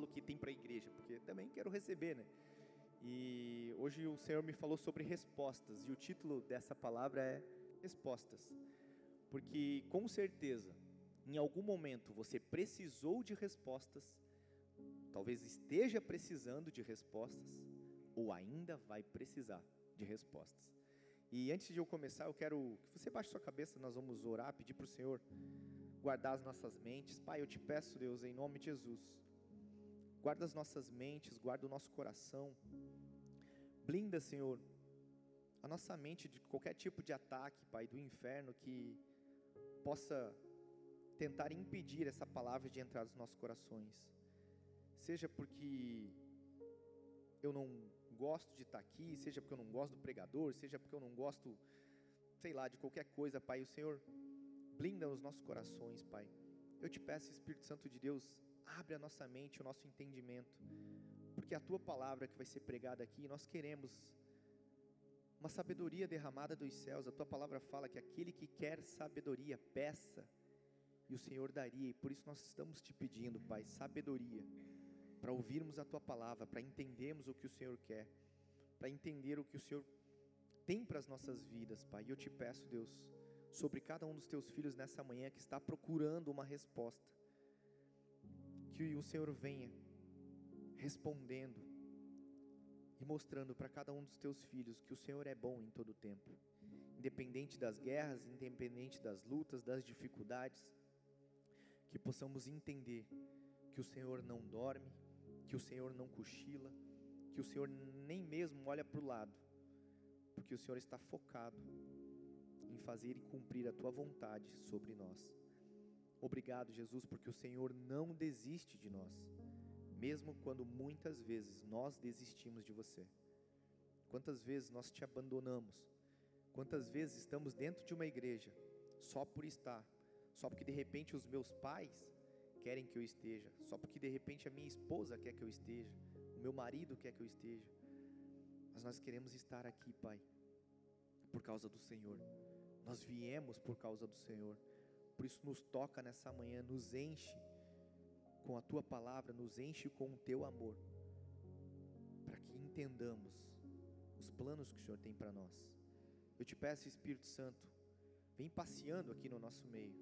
falo que tem para a igreja, porque também quero receber, né? E hoje o Senhor me falou sobre respostas, e o título dessa palavra é Respostas. Porque com certeza, em algum momento você precisou de respostas, talvez esteja precisando de respostas, ou ainda vai precisar de respostas. E antes de eu começar, eu quero que você baixe sua cabeça, nós vamos orar, pedir para o Senhor guardar as nossas mentes. Pai, eu te peço, Deus, em nome de Jesus, guarda as nossas mentes, guarda o nosso coração, blinda, Senhor, a nossa mente de qualquer tipo de ataque, Pai, do inferno que possa tentar impedir essa palavra de entrar nos nossos corações. Seja porque eu não gosto de estar aqui, seja porque eu não gosto do pregador, seja porque eu não gosto, sei lá, de qualquer coisa, Pai. O Senhor blinda os nossos corações, Pai. Eu te peço, Espírito Santo de Deus, abre a nossa mente, o nosso entendimento, porque é a tua palavra que vai ser pregada aqui, nós queremos uma sabedoria derramada dos céus. A tua palavra fala que aquele que quer sabedoria, peça, e o Senhor daria, e por isso nós estamos te pedindo, Pai, sabedoria para ouvirmos a tua palavra, para entendermos o que o Senhor quer, para entender o que o Senhor tem para as nossas vidas, Pai. E eu te peço, Deus, sobre cada um dos teus filhos nessa manhã que está procurando uma resposta, que o Senhor venha respondendo e mostrando para cada um dos teus filhos que o Senhor é bom em todo o tempo, independente das guerras, independente das lutas, das dificuldades, que possamos entender que o Senhor não dorme, que o Senhor não cochila, que o Senhor nem mesmo olha para o lado, porque o Senhor está focado em fazer e cumprir a tua vontade sobre nós. Obrigado, Jesus, porque o Senhor não desiste de nós, mesmo quando muitas vezes nós desistimos de você. Quantas vezes nós te abandonamos? Quantas vezes estamos dentro de uma igreja só por estar, só porque de repente os meus pais querem que eu esteja, só porque de repente a minha esposa quer que eu esteja, o meu marido quer que eu esteja. Mas nós queremos estar aqui, Pai, por causa do Senhor. Nós viemos por causa do Senhor. Por isso nos toca nessa manhã, nos enche com a tua palavra, nos enche com o teu amor, para que entendamos os planos que o Senhor tem para nós. Eu te peço, Espírito Santo, vem passeando aqui no nosso meio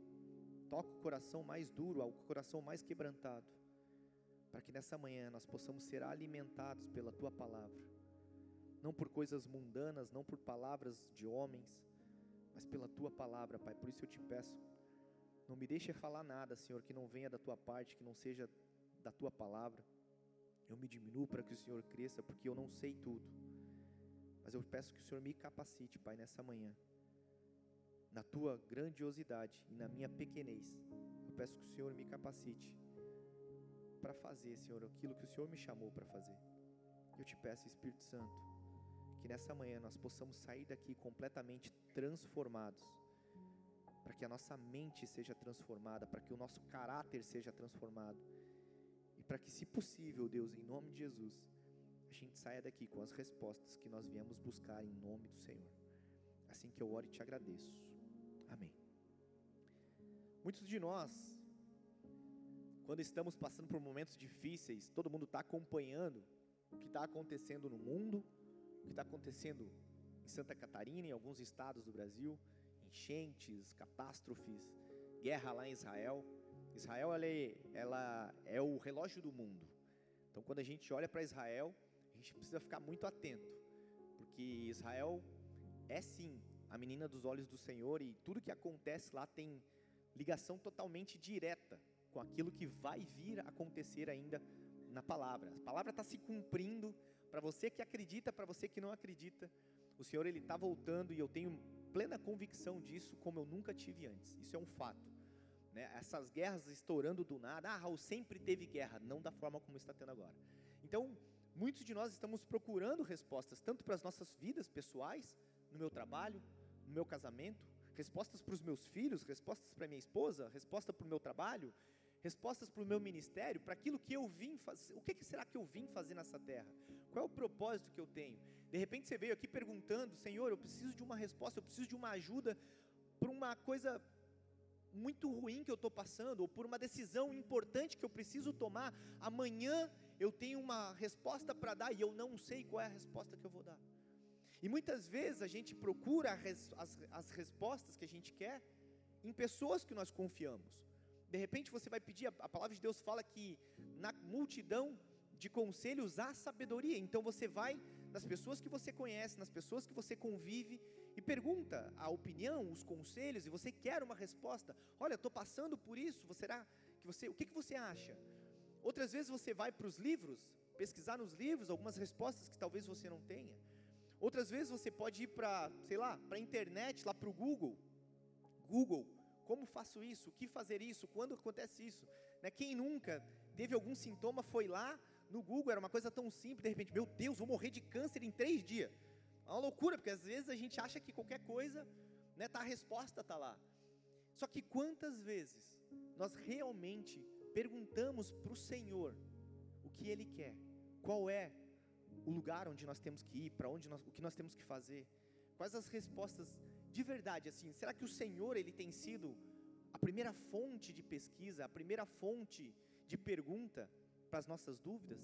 Toca o coração mais duro, o coração mais quebrantado, para que nessa manhã nós possamos ser alimentados pela tua palavra, não por coisas mundanas, não por palavras de homens, mas pela tua palavra, Pai. Por isso eu te peço, não me deixe falar nada, Senhor, que não venha da tua parte, que não seja da tua palavra. Eu me diminuo para que o Senhor cresça, porque eu não sei tudo. Mas eu peço que o Senhor me capacite, Pai, nessa manhã na tua grandiosidade e na minha pequenez. Eu peço que o Senhor me capacite para fazer, Senhor, aquilo que o Senhor me chamou para fazer. Eu te peço, Espírito Santo, que nessa manhã nós possamos sair daqui completamente transformados, para que a nossa mente seja transformada, para que o nosso caráter seja transformado, e para que, se possível, Deus, em nome de Jesus, a gente saia daqui com as respostas que nós viemos buscar em nome do Senhor. Assim que eu oro e te agradeço. Amém. Muitos de nós, quando estamos passando por momentos difíceis, todo mundo está acompanhando o que está acontecendo no mundo, o que está acontecendo em Santa Catarina, em alguns estados do Brasil, enchentes, catástrofes, guerra lá em Israel. Israel ela é, ela é o relógio do mundo. Então, quando a gente olha para Israel, a gente precisa ficar muito atento, porque Israel é sim a menina dos olhos do Senhor e tudo que acontece lá tem ligação totalmente direta com aquilo que vai vir acontecer ainda na palavra. A palavra está se cumprindo para você que acredita, para você que não acredita. O Senhor ele está voltando e eu tenho plena convicção disso, como eu nunca tive antes. Isso é um fato. Né? Essas guerras estourando do nada. Ah, Raul sempre teve guerra, não da forma como está tendo agora. Então, muitos de nós estamos procurando respostas tanto para as nossas vidas pessoais, no meu trabalho, no meu casamento, respostas para os meus filhos, respostas para minha esposa, resposta para o meu trabalho, respostas para o meu ministério, para aquilo que eu vim fazer. O que será que eu vim fazer nessa terra? Qual é o propósito que eu tenho? De repente você veio aqui perguntando, Senhor, eu preciso de uma resposta, eu preciso de uma ajuda para uma coisa muito ruim que eu estou passando, ou por uma decisão importante que eu preciso tomar, amanhã eu tenho uma resposta para dar e eu não sei qual é a resposta que eu vou dar. E muitas vezes a gente procura as, as respostas que a gente quer em pessoas que nós confiamos. De repente você vai pedir, a palavra de Deus fala que na multidão de conselhos há sabedoria, então você vai nas pessoas que você conhece, nas pessoas que você convive e pergunta a opinião, os conselhos e você quer uma resposta. Olha, estou passando por isso. Será que você? O que, que você acha? Outras vezes você vai para os livros, pesquisar nos livros algumas respostas que talvez você não tenha. Outras vezes você pode ir para, sei lá, para a internet, lá para o Google. Google, como faço isso? O que fazer isso? Quando acontece isso? Né? Quem nunca teve algum sintoma foi lá no Google, era uma coisa tão simples, de repente, meu Deus, vou morrer de câncer em três dias. É uma loucura, porque às vezes a gente acha que qualquer coisa, né, tá, a resposta está lá. Só que quantas vezes nós realmente perguntamos para o Senhor o que Ele quer, qual é o lugar onde nós temos que ir, para onde nós, o que nós temos que fazer, quais as respostas de verdade, assim, será que o Senhor Ele tem sido a primeira fonte de pesquisa, a primeira fonte de pergunta para as nossas dúvidas?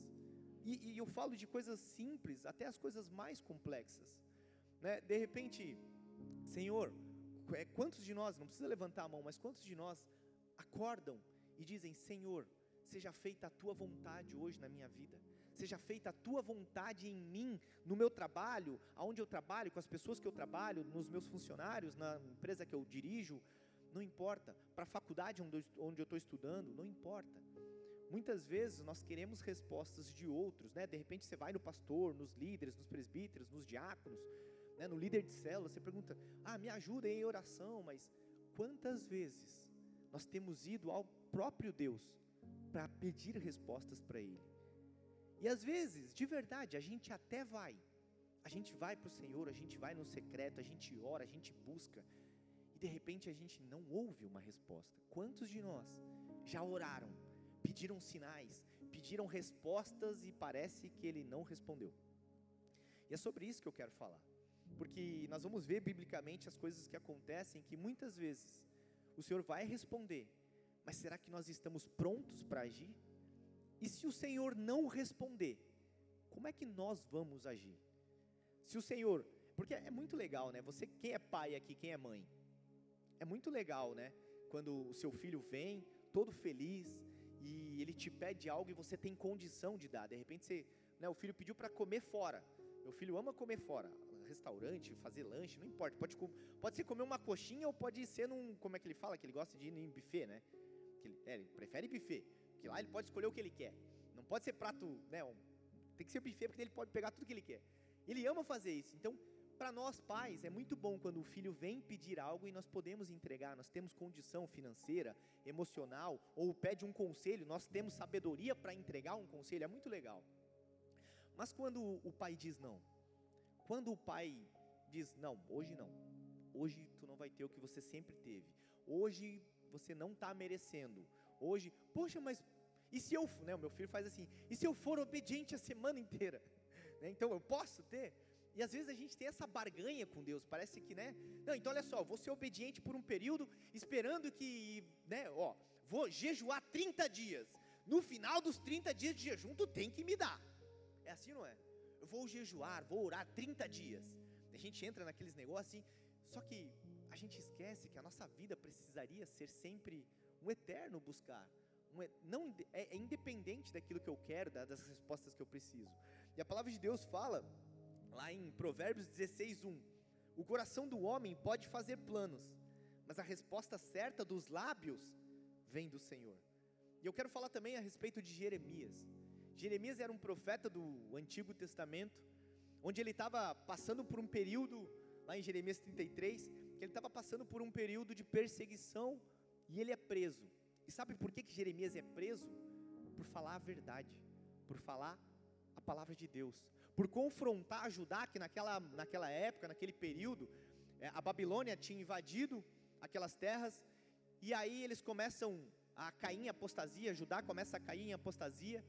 E, e, eu falo de coisas simples até as coisas mais complexas. Né? De repente, Senhor, é, quantos de nós, não precisa levantar a mão, mas quantos de nós acordam e dizem: Senhor, seja feita a tua vontade hoje na minha vida, seja feita a tua vontade em mim, no meu trabalho, aonde eu trabalho, com as pessoas que eu trabalho, nos meus funcionários, na empresa que eu dirijo, não importa, para a faculdade onde eu estou estudando, não importa. Muitas vezes nós queremos respostas de outros, né? De repente você vai no pastor, nos líderes, nos presbíteros, nos diáconos, né? no líder de célula, você pergunta: "Ah, me ajuda em oração", mas quantas vezes nós temos ido ao próprio Deus para pedir respostas para ele? E às vezes, de verdade, a gente até vai. A gente vai para o Senhor, a gente vai no secreto, a gente ora, a gente busca, e de repente a gente não ouve uma resposta. Quantos de nós já oraram pediram sinais, pediram respostas e parece que ele não respondeu. E é sobre isso que eu quero falar, porque nós vamos ver biblicamente as coisas que acontecem que muitas vezes o Senhor vai responder, mas será que nós estamos prontos para agir? E se o Senhor não responder, como é que nós vamos agir? Se o Senhor, porque é muito legal, né? Você, quem é pai aqui, quem é mãe? É muito legal, né? Quando o seu filho vem, todo feliz, e ele te pede algo e você tem condição de dar. De repente você, né, o filho pediu para comer fora. Meu filho ama comer fora, restaurante, fazer lanche, não importa. Pode, pode ser comer uma coxinha ou pode ser num, como é que ele fala, que ele gosta de ir em buffet, né? Ele, é, ele prefere buffet, porque lá ele pode escolher o que ele quer. Não pode ser prato, né? Um, tem que ser buffet porque ele pode pegar tudo que ele quer. Ele ama fazer isso. Então, para nós pais, é muito bom quando o filho vem pedir algo e nós podemos entregar, nós temos condição financeira, emocional, ou pede um conselho, nós temos sabedoria para entregar um conselho, é muito legal. Mas quando o pai diz não, quando o pai diz não, hoje não, hoje tu não vai ter o que você sempre teve, hoje você não está merecendo, hoje, poxa, mas e se eu, né, o meu filho faz assim, e se eu for obediente a semana inteira? Né, então eu posso ter? E às vezes a gente tem essa barganha com Deus, parece que, né? Não, então olha só, vou ser obediente por um período, esperando que, né, ó, vou jejuar 30 dias. No final dos 30 dias de jejum, tu tem que me dar. É assim, não é? Eu vou jejuar, vou orar 30 dias. A gente entra naqueles negócios assim, só que a gente esquece que a nossa vida precisaria ser sempre um eterno buscar. Um, não, é, é independente daquilo que eu quero, das respostas que eu preciso. E a palavra de Deus fala lá em Provérbios 16, 1. O coração do homem pode fazer planos, mas a resposta certa dos lábios vem do Senhor. E eu quero falar também a respeito de Jeremias. Jeremias era um profeta do Antigo Testamento, onde ele estava passando por um período, lá em Jeremias 33, que ele estava passando por um período de perseguição e ele é preso. E sabe por que, que Jeremias é preso? Por falar a verdade, por falar a palavra de Deus por confrontar Judá, que naquela, naquela época, naquele período, é, a Babilônia tinha invadido aquelas terras, e aí eles começam a cair em apostasia, Judá começa a cair em apostasia,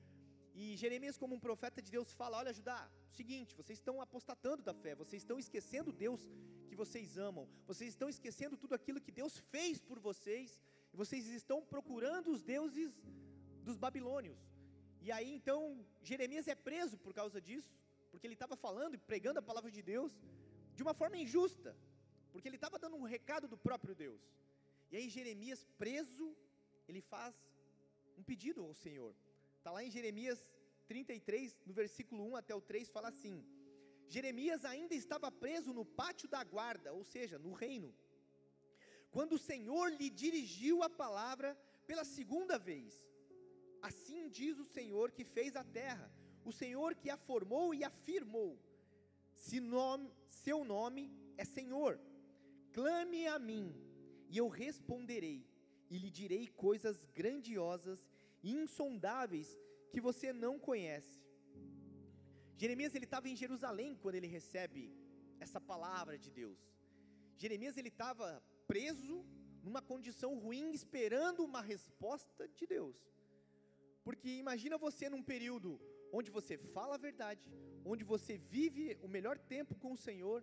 E Jeremias, como um profeta de Deus, fala: Olha, Judá, seguinte, vocês estão apostatando da fé, vocês estão esquecendo Deus que vocês amam, vocês estão esquecendo tudo aquilo que Deus fez por vocês, e vocês estão procurando os deuses dos babilônios. E aí então Jeremias é preso por causa disso, porque ele estava falando e pregando a palavra de Deus de uma forma injusta, porque ele estava dando um recado do próprio Deus. E aí Jeremias preso, ele faz um pedido ao Senhor. Está lá em Jeremias 33, no versículo 1 até o 3, fala assim: Jeremias ainda estava preso no pátio da guarda, ou seja, no reino, quando o Senhor lhe dirigiu a palavra pela segunda vez. Assim diz o Senhor que fez a terra, o Senhor que a formou e afirmou. Se nome, seu nome é Senhor, clame a mim, e eu responderei, e lhe direi coisas grandiosas insondáveis que você não conhece. Jeremias ele estava em Jerusalém quando ele recebe essa palavra de Deus. Jeremias ele estava preso numa condição ruim, esperando uma resposta de Deus. Porque imagina você num período onde você fala a verdade, onde você vive o melhor tempo com o Senhor,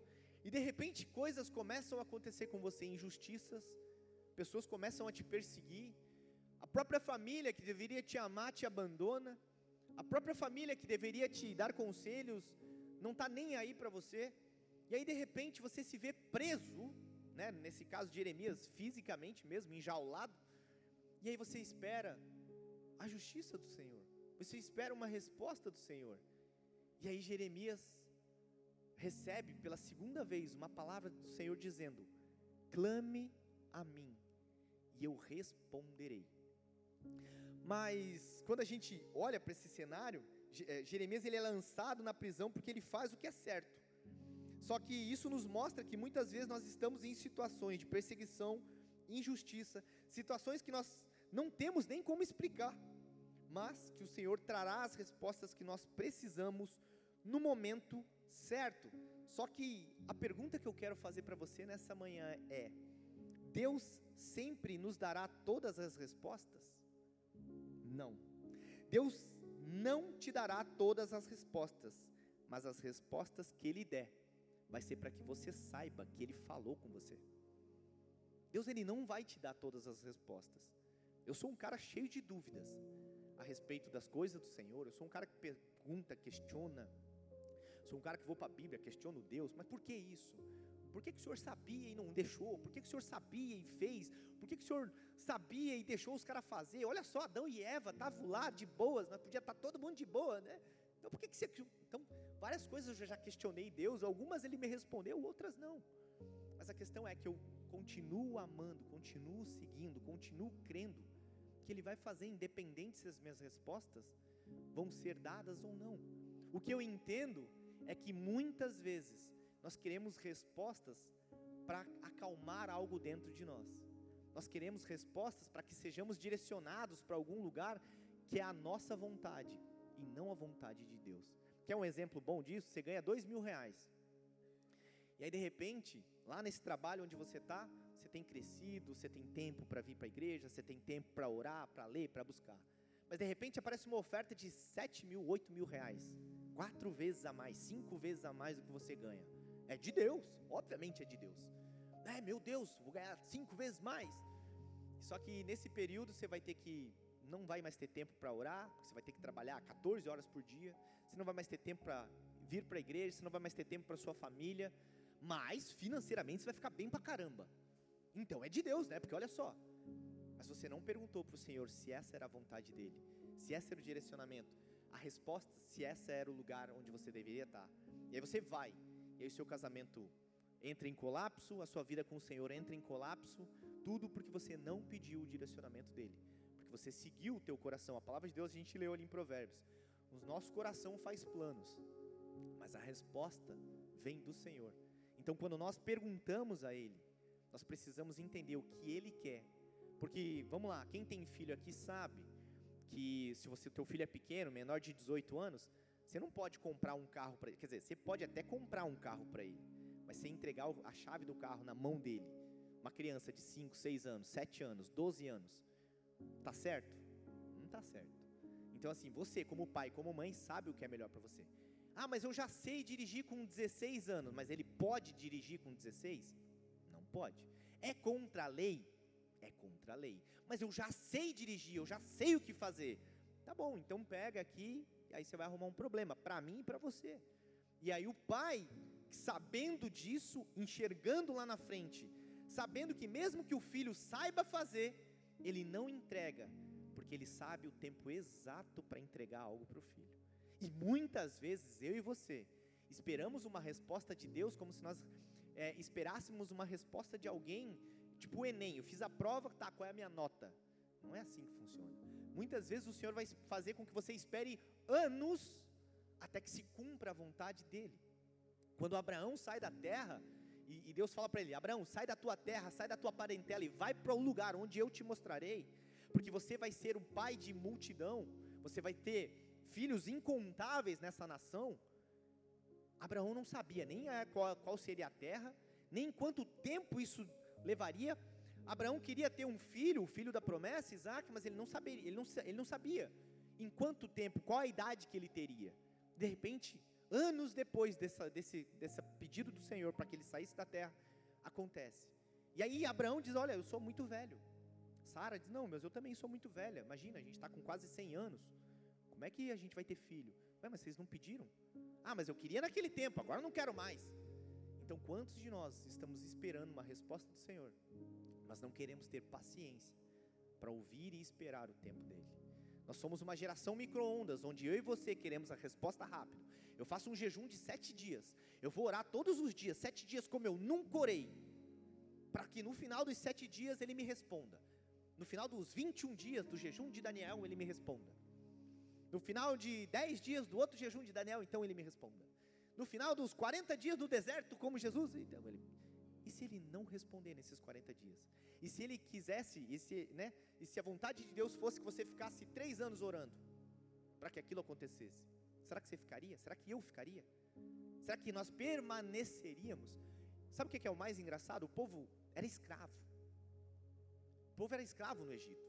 e de repente coisas começam a acontecer com você, injustiças, pessoas começam a te perseguir, a própria família que deveria te amar te abandona. A própria família que deveria te dar conselhos não está nem aí para você. E aí de repente você se vê preso, né? Nesse caso de Jeremias, fisicamente mesmo, enjaulado. E aí você espera a justiça do Senhor. Você espera uma resposta do Senhor. E aí Jeremias recebe pela segunda vez uma palavra do Senhor dizendo: clame a mim e eu responderei. Mas quando a gente olha para esse cenário, eh, Jeremias ele é lançado na prisão porque ele faz o que é certo. Só que isso nos mostra que muitas vezes nós estamos em situações de perseguição, injustiça, situações que nós não temos nem como explicar, mas que o Senhor trará as respostas que nós precisamos no momento certo. Só que a pergunta que eu quero fazer para você nessa manhã é: Deus sempre nos dará todas as respostas? Não. Deus não te dará todas as respostas, mas as respostas que Ele der, vai ser para que você saiba que Ele falou com você. Deus ele não vai te dar todas as respostas. Eu sou um cara cheio de dúvidas a respeito das coisas do Senhor. Eu sou um cara que pergunta, questiona. Sou um cara que vou para a Bíblia, questiono Deus. Mas por que isso? Por que, que o senhor sabia e não deixou? Por que, que o senhor sabia e fez? Por que, que o senhor sabia e deixou os caras fazer? Olha só, Adão e Eva estavam lá de boas, mas podia estar todo mundo de boa, né? Então por que, que você. Então, várias coisas eu já questionei Deus, algumas ele me respondeu, outras não. Mas a questão é que eu continuo amando, continuo seguindo, continuo crendo que Ele vai fazer, independente se as minhas respostas vão ser dadas ou não. O que eu entendo é que muitas vezes nós queremos respostas para acalmar algo dentro de nós. Nós queremos respostas para que sejamos direcionados para algum lugar que é a nossa vontade e não a vontade de Deus. Quer um exemplo bom disso? Você ganha dois mil reais. E aí, de repente, lá nesse trabalho onde você está, você tem crescido, você tem tempo para vir para a igreja, você tem tempo para orar, para ler, para buscar. Mas de repente aparece uma oferta de sete mil, oito mil reais. Quatro vezes a mais, cinco vezes a mais do que você ganha. É de Deus, obviamente é de Deus. É, meu Deus, vou ganhar cinco vezes mais. Só que nesse período você vai ter que não vai mais ter tempo para orar, você vai ter que trabalhar 14 horas por dia, você não vai mais ter tempo para vir para a igreja, você não vai mais ter tempo para sua família, mas financeiramente você vai ficar bem para caramba. Então é de Deus, né? Porque olha só. Mas você não perguntou para o Senhor se essa era a vontade dele, se esse era o direcionamento, a resposta, se essa era o lugar onde você deveria estar. E aí você vai, e aí o seu casamento entra em colapso, a sua vida com o Senhor entra em colapso, tudo porque você não pediu o direcionamento dele, porque você seguiu o teu coração. A palavra de Deus a gente leu ali em Provérbios. O nosso coração faz planos, mas a resposta vem do Senhor. Então, quando nós perguntamos a Ele, nós precisamos entender o que Ele quer. Porque, vamos lá, quem tem filho aqui sabe que se você teu filho é pequeno, menor de 18 anos, você não pode comprar um carro para ele. Quer dizer, você pode até comprar um carro para ele, mas você entregar a chave do carro na mão dele, uma criança de 5, 6 anos, 7 anos, 12 anos, tá certo? Não tá certo. Então, assim, você, como pai, como mãe, sabe o que é melhor para você. Ah, mas eu já sei dirigir com 16 anos, mas ele pode dirigir com 16? Pode. É contra a lei? É contra a lei. Mas eu já sei dirigir, eu já sei o que fazer. Tá bom, então pega aqui, aí você vai arrumar um problema, para mim e para você. E aí o pai, sabendo disso, enxergando lá na frente, sabendo que mesmo que o filho saiba fazer, ele não entrega, porque ele sabe o tempo exato para entregar algo para o filho. E muitas vezes eu e você esperamos uma resposta de Deus como se nós é, esperássemos uma resposta de alguém, tipo o Enem, eu fiz a prova, tá, qual é a minha nota? Não é assim que funciona. Muitas vezes o Senhor vai fazer com que você espere anos até que se cumpra a vontade dEle. Quando Abraão sai da terra, e, e Deus fala para ele: Abraão, sai da tua terra, sai da tua parentela e vai para o lugar onde eu te mostrarei, porque você vai ser um pai de multidão, você vai ter filhos incontáveis nessa nação, Abraão não sabia nem qual, qual seria a terra, nem quanto tempo isso levaria. Abraão queria ter um filho, o filho da promessa, Isaac, mas ele não sabia, ele não, ele não sabia em quanto tempo, qual a idade que ele teria. De repente, anos depois dessa, desse, desse pedido do Senhor para que ele saísse da terra, acontece. E aí Abraão diz: Olha, eu sou muito velho. Sara diz: Não, mas eu também sou muito velha. Imagina, a gente está com quase 100 anos. Como é que a gente vai ter filho? Ué, mas vocês não pediram? Ah, mas eu queria naquele tempo, agora não quero mais. Então, quantos de nós estamos esperando uma resposta do Senhor, mas não queremos ter paciência para ouvir e esperar o tempo dele? Nós somos uma geração micro-ondas, onde eu e você queremos a resposta rápida. Eu faço um jejum de sete dias. Eu vou orar todos os dias, sete dias como eu nunca orei, para que no final dos sete dias ele me responda. No final dos 21 dias do jejum de Daniel, ele me responda. No final de 10 dias do outro jejum de Daniel, então ele me responda. No final dos 40 dias do deserto, como Jesus, então ele. E se ele não responder nesses 40 dias? E se ele quisesse, e se, né, e se a vontade de Deus fosse que você ficasse três anos orando para que aquilo acontecesse? Será que você ficaria? Será que eu ficaria? Será que nós permaneceríamos? Sabe o que é o mais engraçado? O povo era escravo. O povo era escravo no Egito.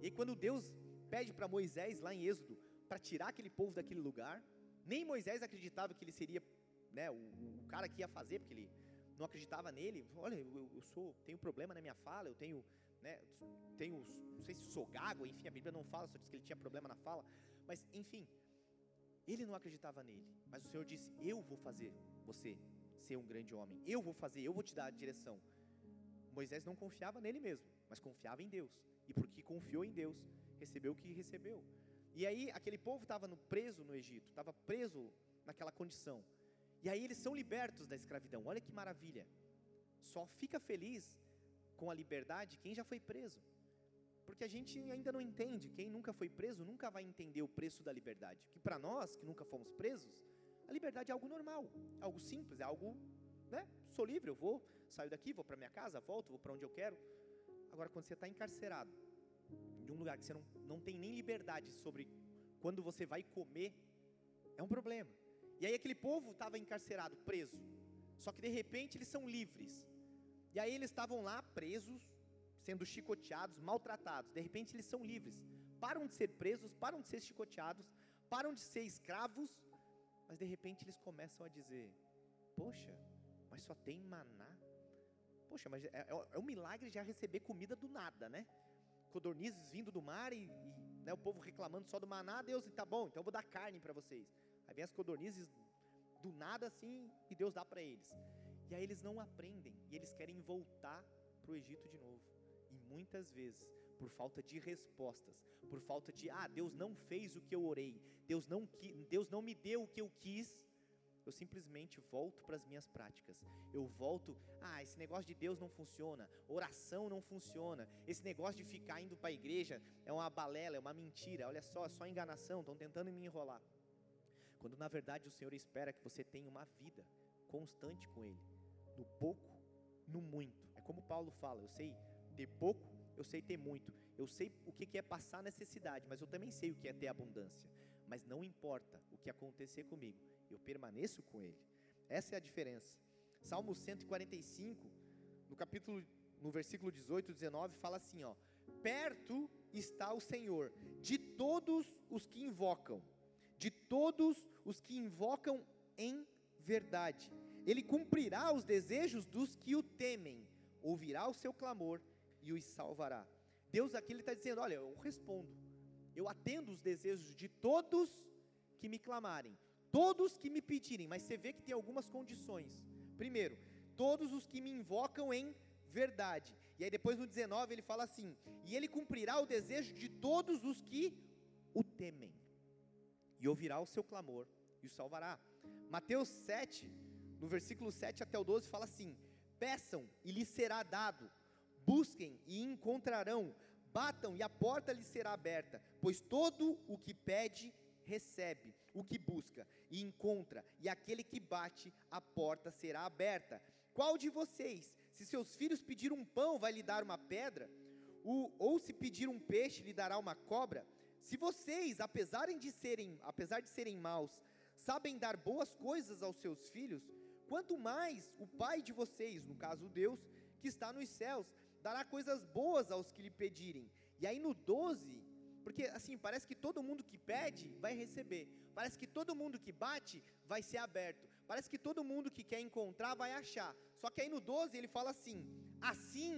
E aí, quando Deus pede para Moisés, lá em Êxodo, para tirar aquele povo daquele lugar. Nem Moisés acreditava que ele seria né, o, o, cara que ia fazer, porque ele não acreditava nele. Olha, eu, eu sou, tenho problema na minha fala, eu tenho, né, tenho, não sei se sou gago, enfim, a Bíblia não fala, só diz que ele tinha problema na fala. Mas, enfim, ele não acreditava nele. Mas o Senhor disse: Eu vou fazer você ser um grande homem. Eu vou fazer, eu vou te dar a direção. Moisés não confiava nele mesmo, mas confiava em Deus. E porque confiou em Deus, recebeu o que recebeu. E aí aquele povo estava preso no Egito, estava preso naquela condição. E aí eles são libertos da escravidão. Olha que maravilha. Só fica feliz com a liberdade quem já foi preso. Porque a gente ainda não entende, quem nunca foi preso nunca vai entender o preço da liberdade. Que para nós que nunca fomos presos, a liberdade é algo normal, algo simples, é algo, né? Sou livre, eu vou, saio daqui, vou para minha casa, volto, vou para onde eu quero. Agora quando você está encarcerado, de um lugar que você não, não tem nem liberdade sobre quando você vai comer, é um problema. E aí aquele povo estava encarcerado, preso. Só que de repente eles são livres. E aí eles estavam lá presos, sendo chicoteados, maltratados. De repente eles são livres. Param de ser presos, param de ser chicoteados, param de ser escravos, mas de repente eles começam a dizer: Poxa, mas só tem maná. Poxa, mas é, é, é um milagre já receber comida do nada, né? Codornizes vindo do mar e, e né, o povo reclamando só do maná, Deus, tá bom, então eu vou dar carne para vocês. Aí vem as codornizes do nada assim e Deus dá para eles. E aí eles não aprendem e eles querem voltar para o Egito de novo. E muitas vezes, por falta de respostas, por falta de, ah, Deus não fez o que eu orei, Deus não, Deus não me deu o que eu quis, eu simplesmente volto para as minhas práticas. Eu volto, ah, esse negócio de Deus não funciona, oração não funciona, esse negócio de ficar indo para a igreja é uma balela, é uma mentira, olha só, é só enganação, estão tentando me enrolar. Quando na verdade o Senhor espera que você tenha uma vida constante com Ele, no pouco, no muito. É como Paulo fala, eu sei ter pouco, eu sei ter muito, eu sei o que é passar necessidade, mas eu também sei o que é ter abundância. Mas não importa o que acontecer comigo, eu permaneço com Ele. Essa é a diferença. Salmo 145, no capítulo, no versículo 18, 19, fala assim: ó, perto está o Senhor de todos os que invocam, de todos os que invocam em verdade. Ele cumprirá os desejos dos que o temem, ouvirá o seu clamor e os salvará. Deus aqui está dizendo: Olha, eu respondo, eu atendo os desejos de todos que me clamarem, todos que me pedirem, mas você vê que tem algumas condições. Primeiro, todos os que me invocam em verdade. E aí depois no 19 ele fala assim: E ele cumprirá o desejo de todos os que o temem, e ouvirá o seu clamor e o salvará. Mateus 7, no versículo 7 até o 12, fala assim: Peçam e lhes será dado, busquem e encontrarão, batam e a porta lhes será aberta, pois todo o que pede, recebe, o que busca e encontra, e aquele que bate, a porta será aberta. Qual de vocês, se seus filhos pedir um pão, vai lhe dar uma pedra? O, ou se pedir um peixe, lhe dará uma cobra? Se vocês, apesar de serem, apesar de serem maus, sabem dar boas coisas aos seus filhos, quanto mais o Pai de vocês, no caso Deus, que está nos céus, dará coisas boas aos que lhe pedirem. E aí no 12, porque assim, parece que todo mundo que pede vai receber. Parece que todo mundo que bate vai ser aberto. Parece que todo mundo que quer encontrar vai achar. Só que aí no 12 ele fala assim: Assim,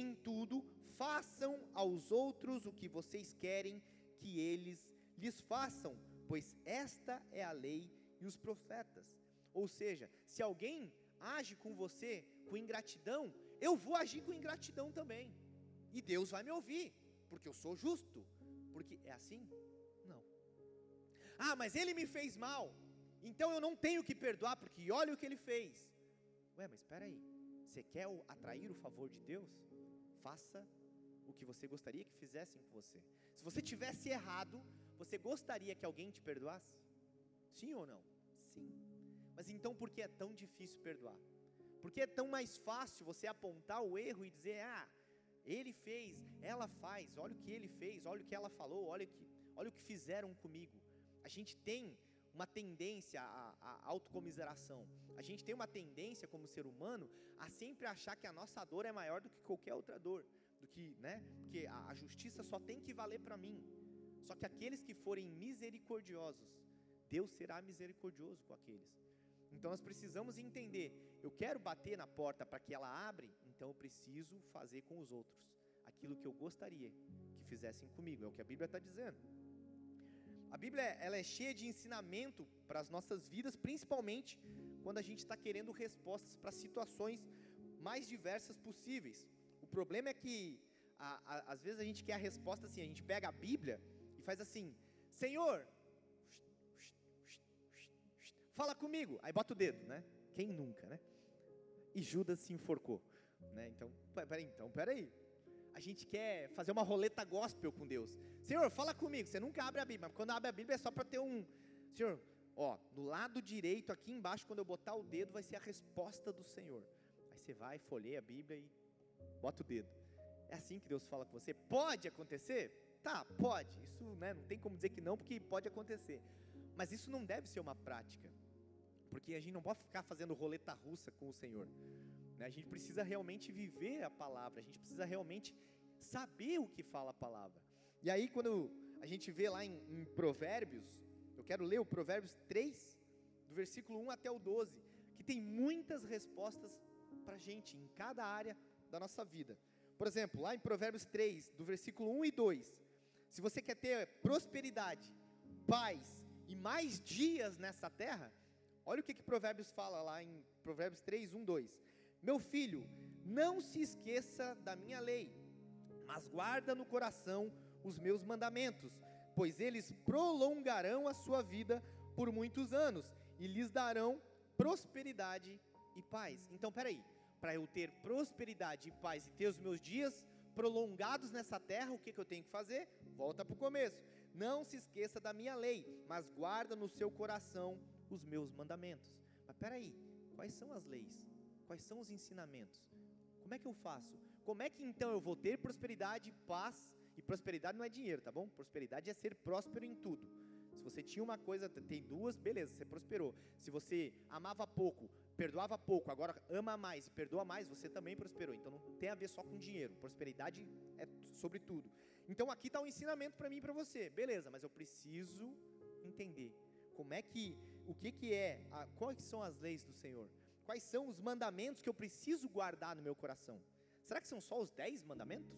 em tudo, façam aos outros o que vocês querem que eles lhes façam, pois esta é a lei e os profetas. Ou seja, se alguém age com você com ingratidão, eu vou agir com ingratidão também. E Deus vai me ouvir, porque eu sou justo. Porque é assim? Não. Ah, mas ele me fez mal. Então eu não tenho que perdoar, porque olha o que ele fez. Ué, mas espera aí. Você quer atrair o favor de Deus? Faça o que você gostaria que fizessem com você. Se você tivesse errado, você gostaria que alguém te perdoasse? Sim ou não? Sim. Mas então por que é tão difícil perdoar? Por que é tão mais fácil você apontar o erro e dizer: "Ah, ele fez, ela faz, olha o que ele fez, olha o que ela falou, olha o que, olha o que fizeram comigo". A gente tem uma tendência à, à autocomiseração. A gente tem uma tendência como ser humano a sempre achar que a nossa dor é maior do que qualquer outra dor do que, né? Porque a, a justiça só tem que valer para mim. Só que aqueles que forem misericordiosos, Deus será misericordioso com aqueles. Então nós precisamos entender, eu quero bater na porta para que ela abre, então eu preciso fazer com os outros aquilo que eu gostaria que fizessem comigo. É o que a Bíblia está dizendo. A Bíblia ela é cheia de ensinamento para as nossas vidas, principalmente quando a gente está querendo respostas para situações mais diversas possíveis. O problema é que a, a, às vezes a gente quer a resposta assim, a gente pega a Bíblia e faz assim, Senhor, fala comigo. Aí bota o dedo, né? Quem nunca, né? E Judas se enforcou, né? Então, peraí, então, peraí. A gente quer fazer uma roleta gospel com Deus. Senhor, fala comigo. Você nunca abre a Bíblia, mas quando abre a Bíblia é só para ter um. Senhor, ó, no lado direito, aqui embaixo, quando eu botar o dedo, vai ser a resposta do Senhor. Aí você vai, folheia a Bíblia e bota o dedo. É assim que Deus fala com você. Pode acontecer? Tá, pode. Isso né, não tem como dizer que não, porque pode acontecer. Mas isso não deve ser uma prática. Porque a gente não pode ficar fazendo roleta russa com o Senhor. Né? A gente precisa realmente viver a palavra. A gente precisa realmente saber o que fala a palavra. E aí, quando a gente vê lá em, em Provérbios, eu quero ler o Provérbios 3, do versículo 1 até o 12, que tem muitas respostas para a gente em cada área da nossa vida. Por exemplo, lá em Provérbios 3, do versículo 1 e 2, se você quer ter prosperidade, paz e mais dias nessa terra, olha o que, que Provérbios fala lá em Provérbios 3, 1, 2. Meu filho, não se esqueça da minha lei, mas guarda no coração os meus mandamentos, pois eles prolongarão a sua vida por muitos anos e lhes darão prosperidade e paz. Então, peraí, para eu ter prosperidade e paz e ter os meus dias prolongados nessa terra, o que, que eu tenho que fazer? Volta para o começo. Não se esqueça da minha lei, mas guarda no seu coração os meus mandamentos. Mas peraí, quais são as leis? Quais são os ensinamentos? Como é que eu faço? Como é que então eu vou ter prosperidade, paz? E prosperidade não é dinheiro, tá bom? Prosperidade é ser próspero em tudo. Se você tinha uma coisa, tem duas, beleza, você prosperou. Se você amava pouco, perdoava pouco, agora ama mais e perdoa mais, você também prosperou. Então não tem a ver só com dinheiro. Prosperidade é sobre tudo. Então aqui está um ensinamento para mim e para você. Beleza, mas eu preciso entender como é que, o que que é, a, quais são as leis do Senhor? Quais são os mandamentos que eu preciso guardar no meu coração? Será que são só os dez mandamentos?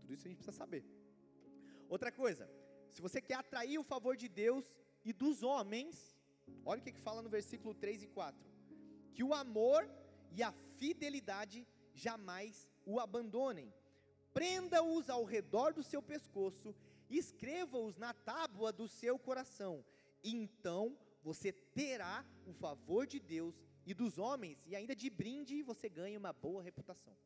Tudo isso a gente precisa saber. Outra coisa, se você quer atrair o favor de Deus e dos homens, olha o que, que fala no versículo 3 e 4: que o amor e a fidelidade jamais o abandonem, prenda-os ao redor do seu pescoço, escreva-os na tábua do seu coração, então você terá o favor de Deus e dos homens, e ainda de brinde você ganha uma boa reputação.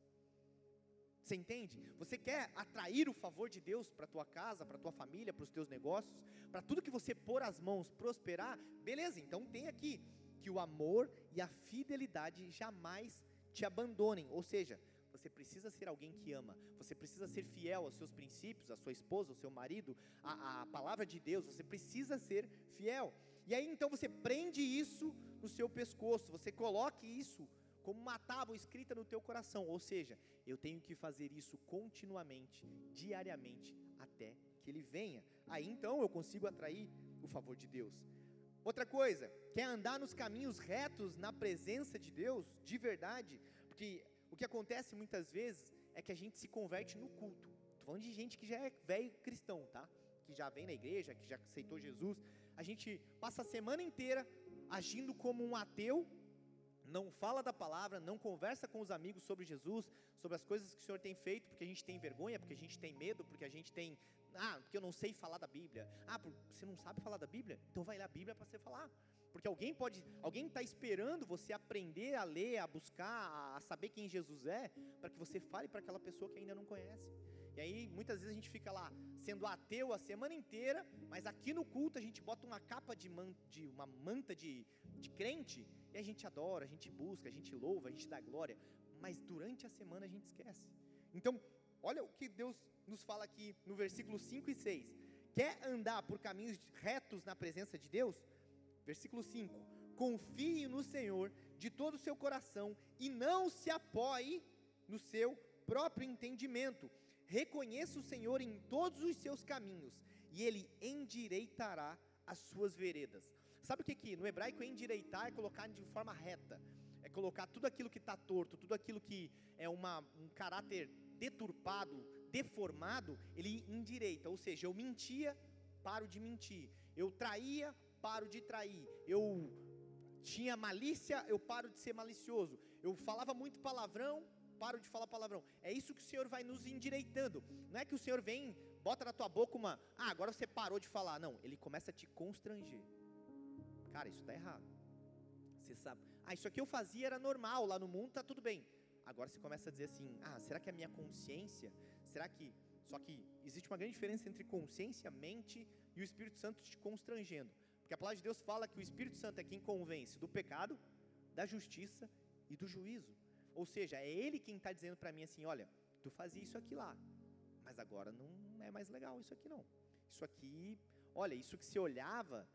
Você entende? Você quer atrair o favor de Deus para tua casa, para tua família, para os teus negócios, para tudo que você pôr as mãos prosperar? Beleza, então tem aqui que o amor e a fidelidade jamais te abandonem. Ou seja, você precisa ser alguém que ama, você precisa ser fiel aos seus princípios, à sua esposa, ao seu marido, à, à palavra de Deus, você precisa ser fiel. E aí então você prende isso no seu pescoço, você coloque isso como uma tábua escrita no teu coração, ou seja, eu tenho que fazer isso continuamente, diariamente, até que ele venha. Aí então eu consigo atrair o favor de Deus. Outra coisa, quer andar nos caminhos retos na presença de Deus, de verdade, porque o que acontece muitas vezes é que a gente se converte no culto. Estou falando de gente que já é velho cristão, tá? Que já vem na igreja, que já aceitou Jesus. A gente passa a semana inteira agindo como um ateu não fala da palavra, não conversa com os amigos sobre Jesus, sobre as coisas que o Senhor tem feito, porque a gente tem vergonha, porque a gente tem medo, porque a gente tem, ah, porque eu não sei falar da Bíblia. Ah, você não sabe falar da Bíblia? Então vai ler a Bíblia para você falar. Porque alguém pode, alguém está esperando você aprender a ler, a buscar, a saber quem Jesus é, para que você fale para aquela pessoa que ainda não conhece. E aí, muitas vezes a gente fica lá sendo ateu a semana inteira, mas aqui no culto a gente bota uma capa de, man, de uma manta de, de crente e a gente adora, a gente busca, a gente louva, a gente dá glória, mas durante a semana a gente esquece. Então, olha o que Deus nos fala aqui no versículo 5 e 6. Quer andar por caminhos retos na presença de Deus? Versículo 5: Confie no Senhor de todo o seu coração e não se apoie no seu próprio entendimento. Reconheça o Senhor em todos os seus caminhos e ele endireitará as suas veredas. Sabe o que que no hebraico endireitar é colocar de forma reta, é colocar tudo aquilo que está torto, tudo aquilo que é uma, um caráter deturpado, deformado, ele endireita. Ou seja, eu mentia, paro de mentir. Eu traía, paro de trair. Eu tinha malícia, eu paro de ser malicioso. Eu falava muito palavrão, paro de falar palavrão. É isso que o Senhor vai nos endireitando. Não é que o Senhor vem, bota na tua boca uma, ah, agora você parou de falar. Não, ele começa a te constranger. Cara, isso está errado. Você sabe, ah, isso aqui eu fazia era normal, lá no mundo está tudo bem. Agora você começa a dizer assim, ah, será que é a minha consciência? Será que. Só que existe uma grande diferença entre consciência, mente e o Espírito Santo te constrangendo. Porque a palavra de Deus fala que o Espírito Santo é quem convence do pecado, da justiça e do juízo. Ou seja, é Ele quem está dizendo para mim assim: olha, tu fazia isso aqui lá, mas agora não é mais legal isso aqui não. Isso aqui, olha, isso que se olhava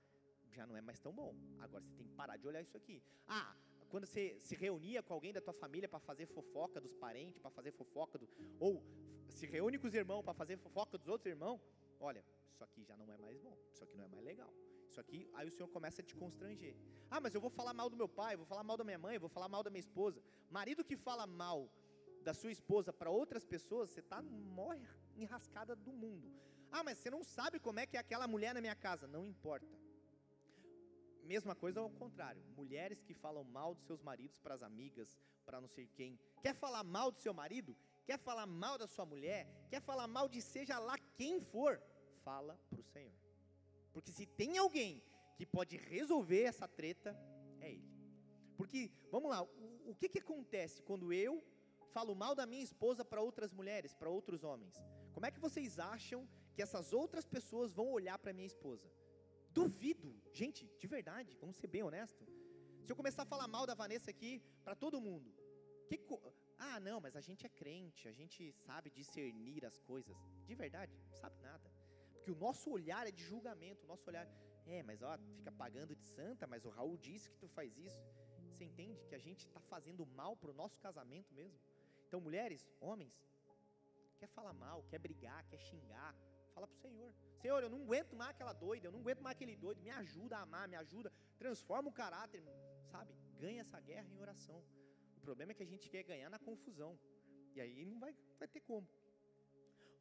já não é mais tão bom. Agora você tem que parar de olhar isso aqui. Ah, quando você se reunia com alguém da tua família para fazer fofoca dos parentes, para fazer fofoca do, ou se reúne com os irmãos para fazer fofoca dos outros irmãos, olha, isso aqui já não é mais bom, isso aqui não é mais legal. Isso aqui, aí o Senhor começa a te constranger. Ah, mas eu vou falar mal do meu pai, vou falar mal da minha mãe, vou falar mal da minha esposa. Marido que fala mal da sua esposa para outras pessoas, você está morre enrascada do mundo. Ah, mas você não sabe como é que é aquela mulher na minha casa. Não importa. Mesma coisa ao contrário. Mulheres que falam mal dos seus maridos para as amigas, para não sei quem. Quer falar mal do seu marido? Quer falar mal da sua mulher? Quer falar mal de seja lá quem for? Fala para o Senhor. Porque se tem alguém que pode resolver essa treta, é Ele. Porque, vamos lá, o, o que, que acontece quando eu falo mal da minha esposa para outras mulheres, para outros homens? Como é que vocês acham que essas outras pessoas vão olhar para minha esposa? Duvido, gente, de verdade, vamos ser bem honestos. Se eu começar a falar mal da Vanessa aqui para todo mundo, que, ah, não, mas a gente é crente, a gente sabe discernir as coisas. De verdade, não sabe nada. Porque o nosso olhar é de julgamento, o nosso olhar é, mas ó, fica pagando de santa, mas o Raul disse que tu faz isso. Você entende que a gente está fazendo mal para o nosso casamento mesmo? Então, mulheres, homens, quer falar mal, quer brigar, quer xingar, fala para o Senhor. Senhor, eu não aguento mais aquela doida, eu não aguento mais aquele doido, me ajuda a amar, me ajuda, transforma o caráter, sabe? Ganha essa guerra em oração. O problema é que a gente quer ganhar na confusão, e aí não vai, vai ter como.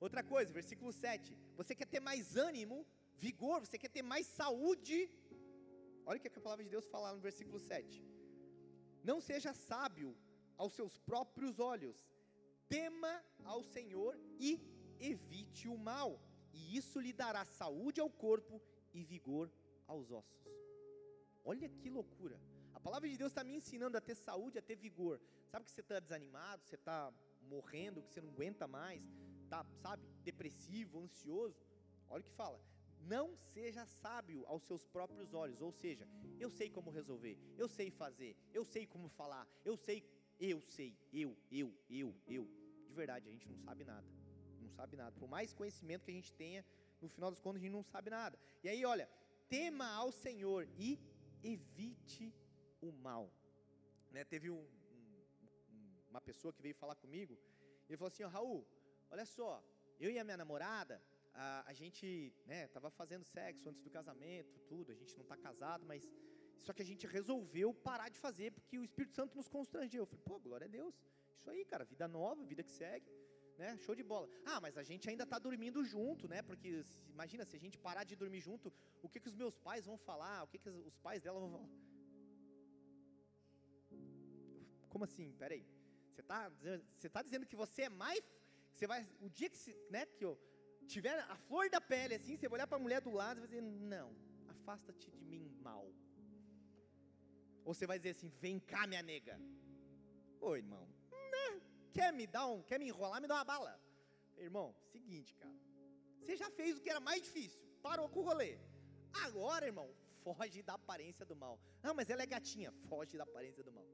Outra coisa, versículo 7. Você quer ter mais ânimo, vigor, você quer ter mais saúde. Olha o que a palavra de Deus fala no versículo 7. Não seja sábio aos seus próprios olhos, tema ao Senhor e evite o mal, e isso lhe dará saúde ao corpo e vigor aos ossos. Olha que loucura! A palavra de Deus está me ensinando a ter saúde, a ter vigor. Sabe que você está desanimado, você está morrendo, que você não aguenta mais, tá, sabe, depressivo, ansioso? Olha o que fala não seja sábio aos seus próprios olhos, ou seja, eu sei como resolver, eu sei fazer, eu sei como falar, eu sei, eu sei, eu, eu, eu, eu. De verdade, a gente não sabe nada, não sabe nada. Por mais conhecimento que a gente tenha, no final das contas a gente não sabe nada. E aí, olha, tema ao Senhor e evite o mal. Né, teve um, um, uma pessoa que veio falar comigo, e ele falou assim: oh, Raul, olha só, eu e a minha namorada, a, a gente né, fazendo sexo antes do casamento, tudo, a gente não está casado, mas só que a gente resolveu parar de fazer porque o Espírito Santo nos constrangeu. Eu falei, pô, glória a Deus, isso aí, cara, vida nova, vida que segue, né? Show de bola. Ah, mas a gente ainda está dormindo junto, né? Porque imagina se a gente parar de dormir junto, o que que os meus pais vão falar? O que que os pais dela vão falar? Como assim? Peraí. Você está você tá dizendo que você é mais você vai o dia que, né, que eu tiver a flor da pele assim, você vai olhar para a mulher do lado e vai dizer: Não, afasta-te de mim, mal. Ou você vai dizer assim: Vem cá, minha nega. Ô irmão, né? quer me dar um, quer me enrolar, me dá uma bala. Irmão, seguinte, cara. Você já fez o que era mais difícil, parou com o rolê. Agora, irmão, foge da aparência do mal. Ah, mas ela é gatinha, foge da aparência do mal.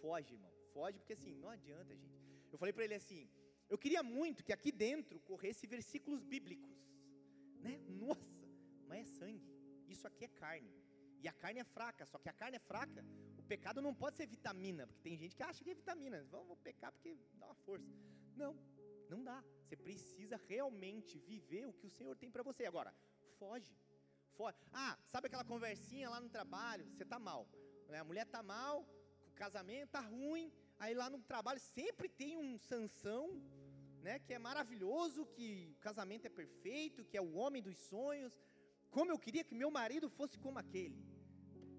Foge, irmão, foge, porque assim, não adianta, gente. Eu falei para ele assim: eu queria muito que aqui dentro corresse versículos bíblicos, né? Nossa, mas é sangue. Isso aqui é carne. E a carne é fraca, só que a carne é fraca. O pecado não pode ser vitamina, porque tem gente que acha que é vitamina. Vamos pecar porque dá uma força. Não, não dá. Você precisa realmente viver o que o Senhor tem para você. Agora, foge. Foge. Ah, sabe aquela conversinha lá no trabalho? Você tá mal. Né? A mulher tá mal, o casamento tá ruim. Aí lá no trabalho sempre tem um Sansão né, que é maravilhoso, que o casamento é perfeito, que é o homem dos sonhos. Como eu queria que meu marido fosse como aquele.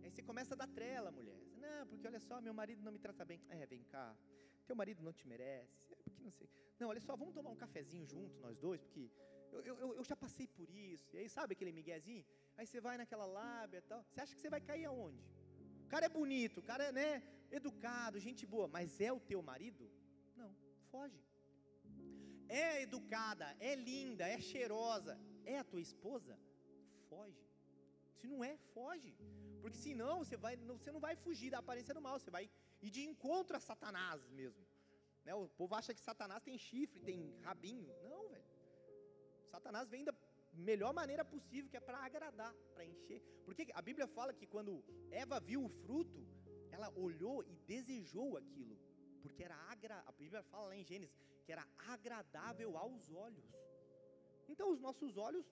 Aí você começa a dar trela, mulher. Não, porque olha só, meu marido não me trata bem. É, vem cá. Teu marido não te merece. É porque não sei. Não, olha só, vamos tomar um cafezinho junto, nós dois, porque eu, eu, eu já passei por isso. E aí, sabe aquele miguezinho? Aí você vai naquela lábia e tal. Você acha que você vai cair aonde? O cara é bonito, o cara é né, educado, gente boa, mas é o teu marido? Não, foge é educada, é linda, é cheirosa, é a tua esposa, foge. Se não é, foge. Porque senão você, vai, você não vai fugir da aparência do mal, você vai ir de encontro a Satanás mesmo. Né? O povo acha que Satanás tem chifre, tem rabinho. Não, velho. Satanás vem da melhor maneira possível, que é para agradar, para encher. Porque a Bíblia fala que quando Eva viu o fruto, ela olhou e desejou aquilo porque era agra, a Bíblia fala lá em Gênesis que era agradável aos olhos. Então os nossos olhos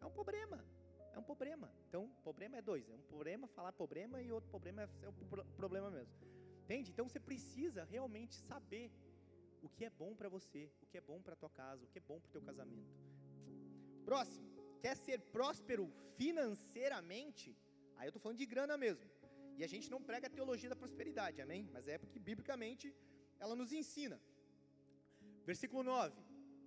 é um problema, é um problema. Então problema é dois, é um problema falar problema e outro problema é o problema mesmo. Entende? Então você precisa realmente saber o que é bom para você, o que é bom para tua casa, o que é bom para o teu casamento. Próximo, quer ser próspero financeiramente? Aí eu estou falando de grana mesmo. E a gente não prega a teologia da prosperidade, amém? Mas é porque biblicamente ela nos ensina. Versículo 9: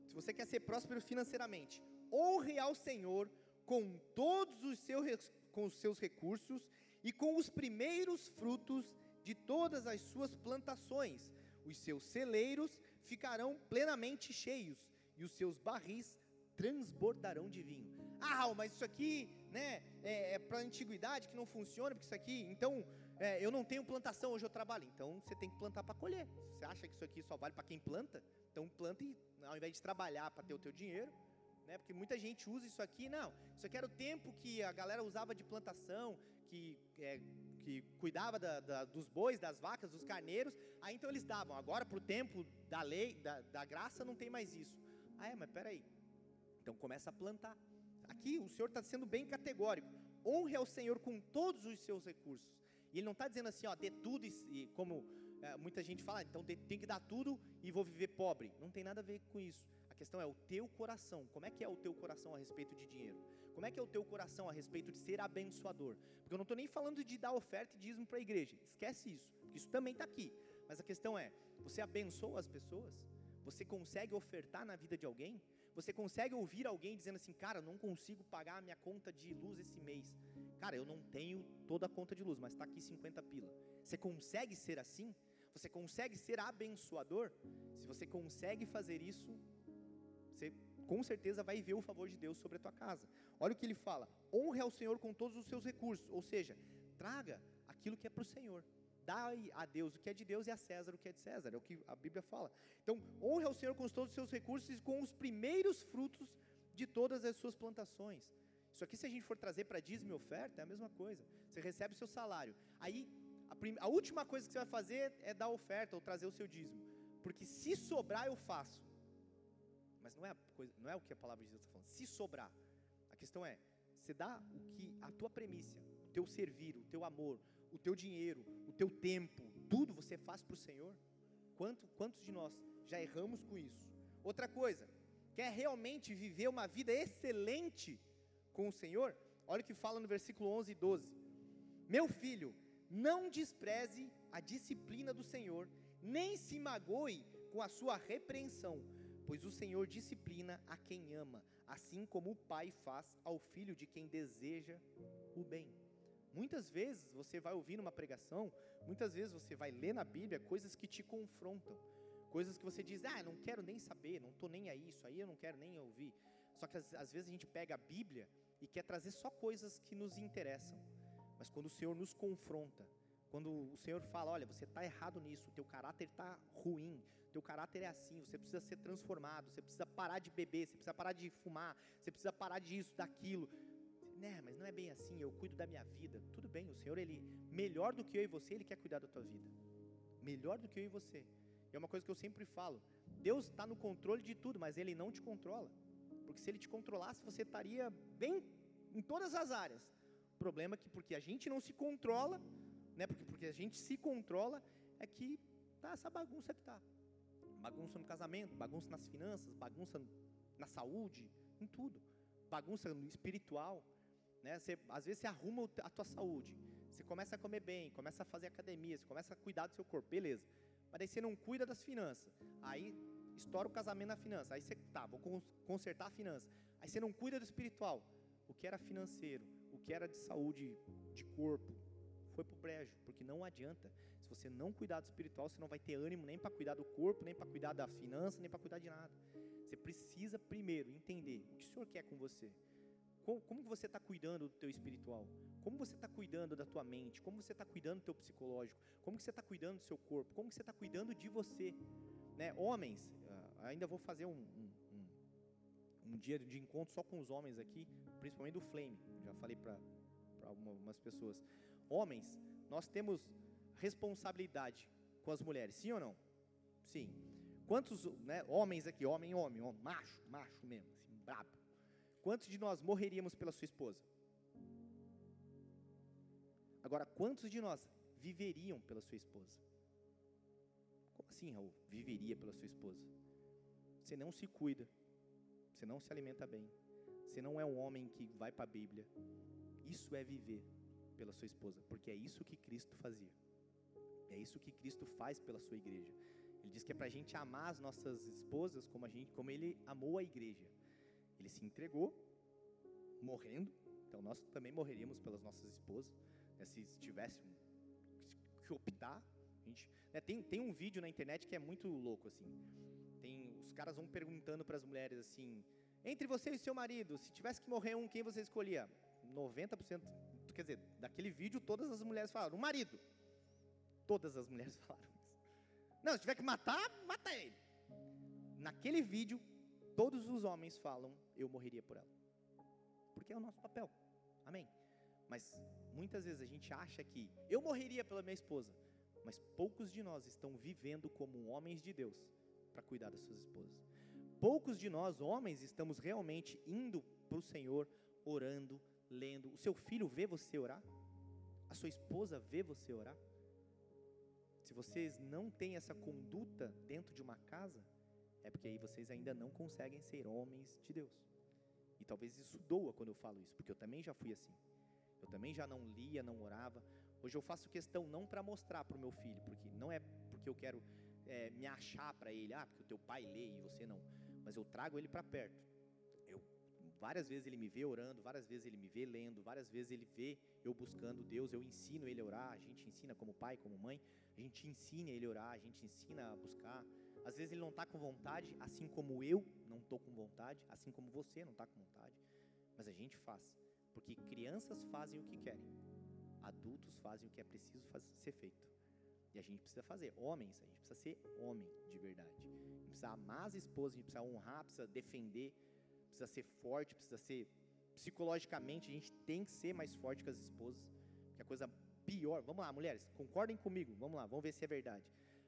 Se você quer ser próspero financeiramente, honre ao Senhor com todos os seus, com os seus recursos e com os primeiros frutos de todas as suas plantações. Os seus celeiros ficarão plenamente cheios e os seus barris transbordarão de vinho. Ah, mas isso aqui né, é, é para a antiguidade que não funciona, porque isso aqui, então, é, eu não tenho plantação, hoje eu trabalho. Então, você tem que plantar para colher. Você acha que isso aqui só vale para quem planta? Então, planta e, ao invés de trabalhar para ter o teu dinheiro, né? Porque muita gente usa isso aqui, não. Isso aqui era o tempo que a galera usava de plantação, que, é, que cuidava da, da, dos bois, das vacas, dos carneiros. Aí então eles davam. Agora, para o tempo da lei, da, da graça, não tem mais isso. Ah, é, mas peraí. Então começa a plantar. Aqui o Senhor está sendo bem categórico. Honre ao Senhor com todos os seus recursos. E Ele não está dizendo assim, ó, dê tudo e, como é, muita gente fala, então tem que dar tudo e vou viver pobre. Não tem nada a ver com isso. A questão é o teu coração. Como é que é o teu coração a respeito de dinheiro? Como é que é o teu coração a respeito de ser abençoador? Porque eu não estou nem falando de dar oferta e dízimo para a igreja. Esquece isso, porque isso também está aqui. Mas a questão é, você abençoa as pessoas? Você consegue ofertar na vida de alguém? Você consegue ouvir alguém dizendo assim, cara, não consigo pagar a minha conta de luz esse mês. Cara, eu não tenho toda a conta de luz, mas está aqui 50 pila. Você consegue ser assim? Você consegue ser abençoador? Se você consegue fazer isso, você com certeza vai ver o favor de Deus sobre a tua casa. Olha o que ele fala: honre ao Senhor com todos os seus recursos, ou seja, traga aquilo que é para o Senhor. Dá a Deus o que é de Deus e a César o que é de César, é o que a Bíblia fala. Então, honre ao Senhor com todos os seus recursos e com os primeiros frutos de todas as suas plantações. Isso aqui, se a gente for trazer para dízimo e oferta, é a mesma coisa. Você recebe o seu salário. Aí, a, prim, a última coisa que você vai fazer é dar oferta ou trazer o seu dízimo. Porque se sobrar, eu faço. Mas não é, coisa, não é o que a palavra de Deus está falando. Se sobrar. A questão é, você dá o que a tua premissa, o teu servir, o teu amor, o teu dinheiro, o teu tempo, tudo você faz para o Senhor? Quanto, quantos de nós já erramos com isso? Outra coisa, quer realmente viver uma vida excelente com o Senhor? Olha o que fala no versículo 11 e 12: Meu filho, não despreze a disciplina do Senhor, nem se magoe com a sua repreensão, pois o Senhor disciplina a quem ama, assim como o pai faz ao filho de quem deseja o bem. Muitas vezes você vai ouvir numa pregação, muitas vezes você vai ler na Bíblia coisas que te confrontam, coisas que você diz, ah, não quero nem saber, não estou nem a isso, aí eu não quero nem ouvir. Só que às, às vezes a gente pega a Bíblia e quer trazer só coisas que nos interessam, mas quando o Senhor nos confronta, quando o Senhor fala, olha, você está errado nisso, teu caráter está ruim, teu caráter é assim, você precisa ser transformado, você precisa parar de beber, você precisa parar de fumar, você precisa parar disso, daquilo né, mas não é bem assim, eu cuido da minha vida. Tudo bem, o Senhor, Ele, melhor do que eu e você, Ele quer cuidar da tua vida. Melhor do que eu e você. É uma coisa que eu sempre falo: Deus está no controle de tudo, mas Ele não te controla. Porque se Ele te controlasse, você estaria bem em todas as áreas. O problema é que, porque a gente não se controla, né, porque, porque a gente se controla, é que tá essa bagunça que tá. Bagunça no casamento, bagunça nas finanças, bagunça na saúde, em tudo. Bagunça no espiritual. Né? Você, às vezes você arruma a tua saúde, você começa a comer bem, começa a fazer academia, você começa a cuidar do seu corpo, beleza. Mas daí você não cuida das finanças. Aí estoura o casamento na finança. Aí você, tá, vou consertar a finança. Aí você não cuida do espiritual. O que era financeiro, o que era de saúde, de corpo, foi pro brejo, porque não adianta. Se você não cuidar do espiritual, você não vai ter ânimo nem para cuidar do corpo, nem para cuidar da finança, nem para cuidar de nada. Você precisa primeiro entender o que o Senhor quer com você. Como, como você está cuidando do teu espiritual? Como você está cuidando da tua mente? Como você está cuidando do teu psicológico? Como você está cuidando do seu corpo? Como você está cuidando de você? Né? Homens, ainda vou fazer um, um, um, um, dia de encontro só com os homens aqui, principalmente do Flame. Já falei para algumas pessoas. Homens, nós temos responsabilidade com as mulheres, sim ou não? Sim. Quantos né, homens aqui, homem, homem, homem, macho, macho mesmo, assim, brabo. Quantos de nós morreríamos pela sua esposa? Agora, quantos de nós viveriam pela sua esposa? Como assim, Raul? Viveria pela sua esposa? Você não se cuida, você não se alimenta bem, você não é um homem que vai para a Bíblia. Isso é viver pela sua esposa, porque é isso que Cristo fazia. É isso que Cristo faz pela sua igreja. Ele diz que é para a gente amar as nossas esposas como, a gente, como Ele amou a igreja. Ele se entregou, morrendo. Então nós também morreríamos pelas nossas esposas, né, se tivéssemos que optar. Gente, né, tem, tem um vídeo na internet que é muito louco assim. Caras vão perguntando para as mulheres assim: entre você e seu marido, se tivesse que morrer um, quem você escolhia? 90%, quer dizer, daquele vídeo todas as mulheres falaram: o marido. Todas as mulheres falaram isso. Não, se tiver que matar, mata ele. Naquele vídeo todos os homens falam, eu morreria por ela. Porque é o nosso papel. Amém. Mas muitas vezes a gente acha que eu morreria pela minha esposa, mas poucos de nós estão vivendo como homens de Deus para cuidar das suas esposas. Poucos de nós, homens, estamos realmente indo para o Senhor, orando, lendo. O seu filho vê você orar? A sua esposa vê você orar? Se vocês não têm essa conduta dentro de uma casa, é porque aí vocês ainda não conseguem ser homens de Deus. E talvez isso doa quando eu falo isso, porque eu também já fui assim. Eu também já não lia, não orava. Hoje eu faço questão não para mostrar para o meu filho, porque não é porque eu quero é, me achar para ele, ah, porque o teu pai lê e você não. Mas eu trago ele para perto. Eu, várias vezes ele me vê orando, várias vezes ele me vê lendo, várias vezes ele vê eu buscando Deus, eu ensino ele a orar, a gente ensina como pai, como mãe, a gente ensina ele a orar, a gente ensina a buscar. Às vezes ele não está com vontade, assim como eu não estou com vontade, assim como você não está com vontade, mas a gente faz, porque crianças fazem o que querem, adultos fazem o que é preciso fazer, ser feito. A gente precisa fazer. Homens, a gente precisa ser homem de verdade. A gente precisa amar as esposas, a gente precisa honrar, precisa defender, precisa ser forte, precisa ser psicologicamente, a gente tem que ser mais forte que as esposas. Que a coisa pior, vamos lá, mulheres, concordem comigo, vamos lá, vamos ver se é verdade.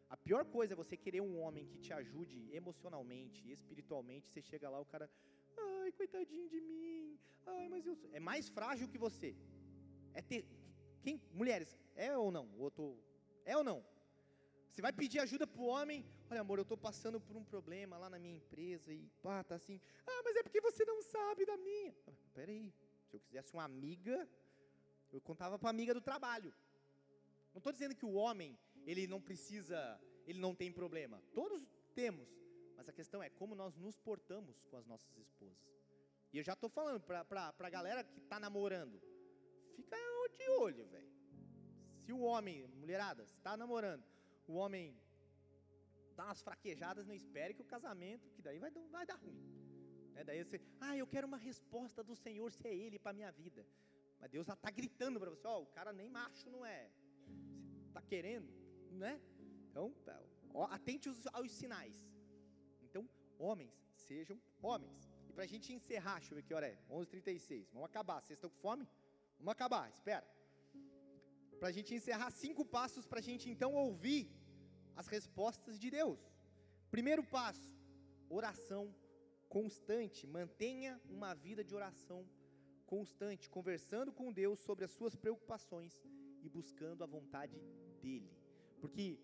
A pior coisa é você querer um homem que te ajude emocionalmente, espiritualmente, você chega lá, o cara, ai, coitadinho de mim, ai, mas eu sou... é mais frágil que você. É ter quem, mulheres, é ou não? O outro, é ou não? Você vai pedir ajuda para o homem, olha amor, eu estou passando por um problema lá na minha empresa e pá, tá assim, ah, mas é porque você não sabe da minha. Ah, peraí, se eu quisesse uma amiga, eu contava para a amiga do trabalho. Não estou dizendo que o homem ele não precisa, ele não tem problema. Todos temos, mas a questão é como nós nos portamos com as nossas esposas. E eu já estou falando para a galera que está namorando, fica de olho, velho. Se o homem, mulherada, está namorando, o homem dá umas fraquejadas, não espere que o casamento, que daí vai, vai dar ruim. É, daí você, ah, eu quero uma resposta do Senhor se é Ele para minha vida. Mas Deus já está gritando para você, ó, oh, o cara nem macho não é. Você está querendo, né? Então, tá, atente aos, aos sinais. Então, homens, sejam homens. E para a gente encerrar, deixa eu ver que hora é, 11h36, vamos acabar, vocês estão com fome? Vamos acabar, espera. Para a gente encerrar, cinco passos para a gente então ouvir as respostas de Deus. Primeiro passo, oração constante. Mantenha uma vida de oração constante, conversando com Deus sobre as suas preocupações e buscando a vontade dEle. Porque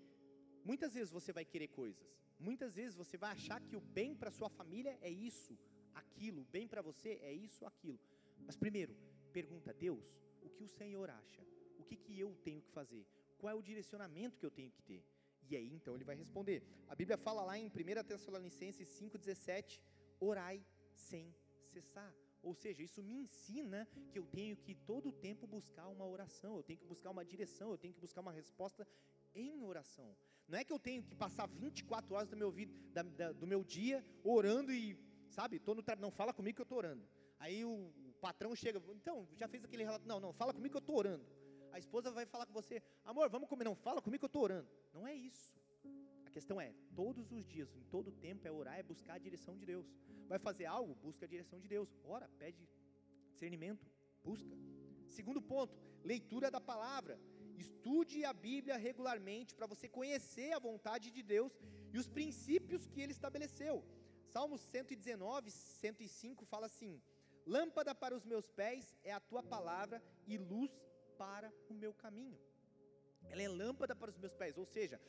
muitas vezes você vai querer coisas, muitas vezes você vai achar que o bem para sua família é isso, aquilo, o bem para você é isso, aquilo. Mas primeiro, pergunta a Deus o que o Senhor acha, o que, que eu tenho que fazer, qual é o direcionamento que eu tenho que ter. E aí então ele vai responder. A Bíblia fala lá em 1 Tessalonicenses 5,17: orai sem cessar. Ou seja, isso me ensina que eu tenho que todo o tempo buscar uma oração, eu tenho que buscar uma direção, eu tenho que buscar uma resposta em oração. Não é que eu tenho que passar 24 horas do meu, da, da, do meu dia orando e, sabe, tô no não fala comigo que eu estou orando. Aí o, o patrão chega, então, já fez aquele relato, não, não, fala comigo que eu estou orando. A esposa vai falar com você, amor, vamos comer, não, fala comigo que eu estou orando. Não é isso. A questão é, todos os dias, em todo tempo, é orar, é buscar a direção de Deus. Vai fazer algo, busca a direção de Deus. Ora, pede discernimento, busca. Segundo ponto, leitura da palavra. Estude a Bíblia regularmente para você conhecer a vontade de Deus e os princípios que ele estabeleceu. Salmos 119, 105 fala assim: Lâmpada para os meus pés é a tua palavra e luz para o meu caminho. Ela é lâmpada para os meus pés, ou seja,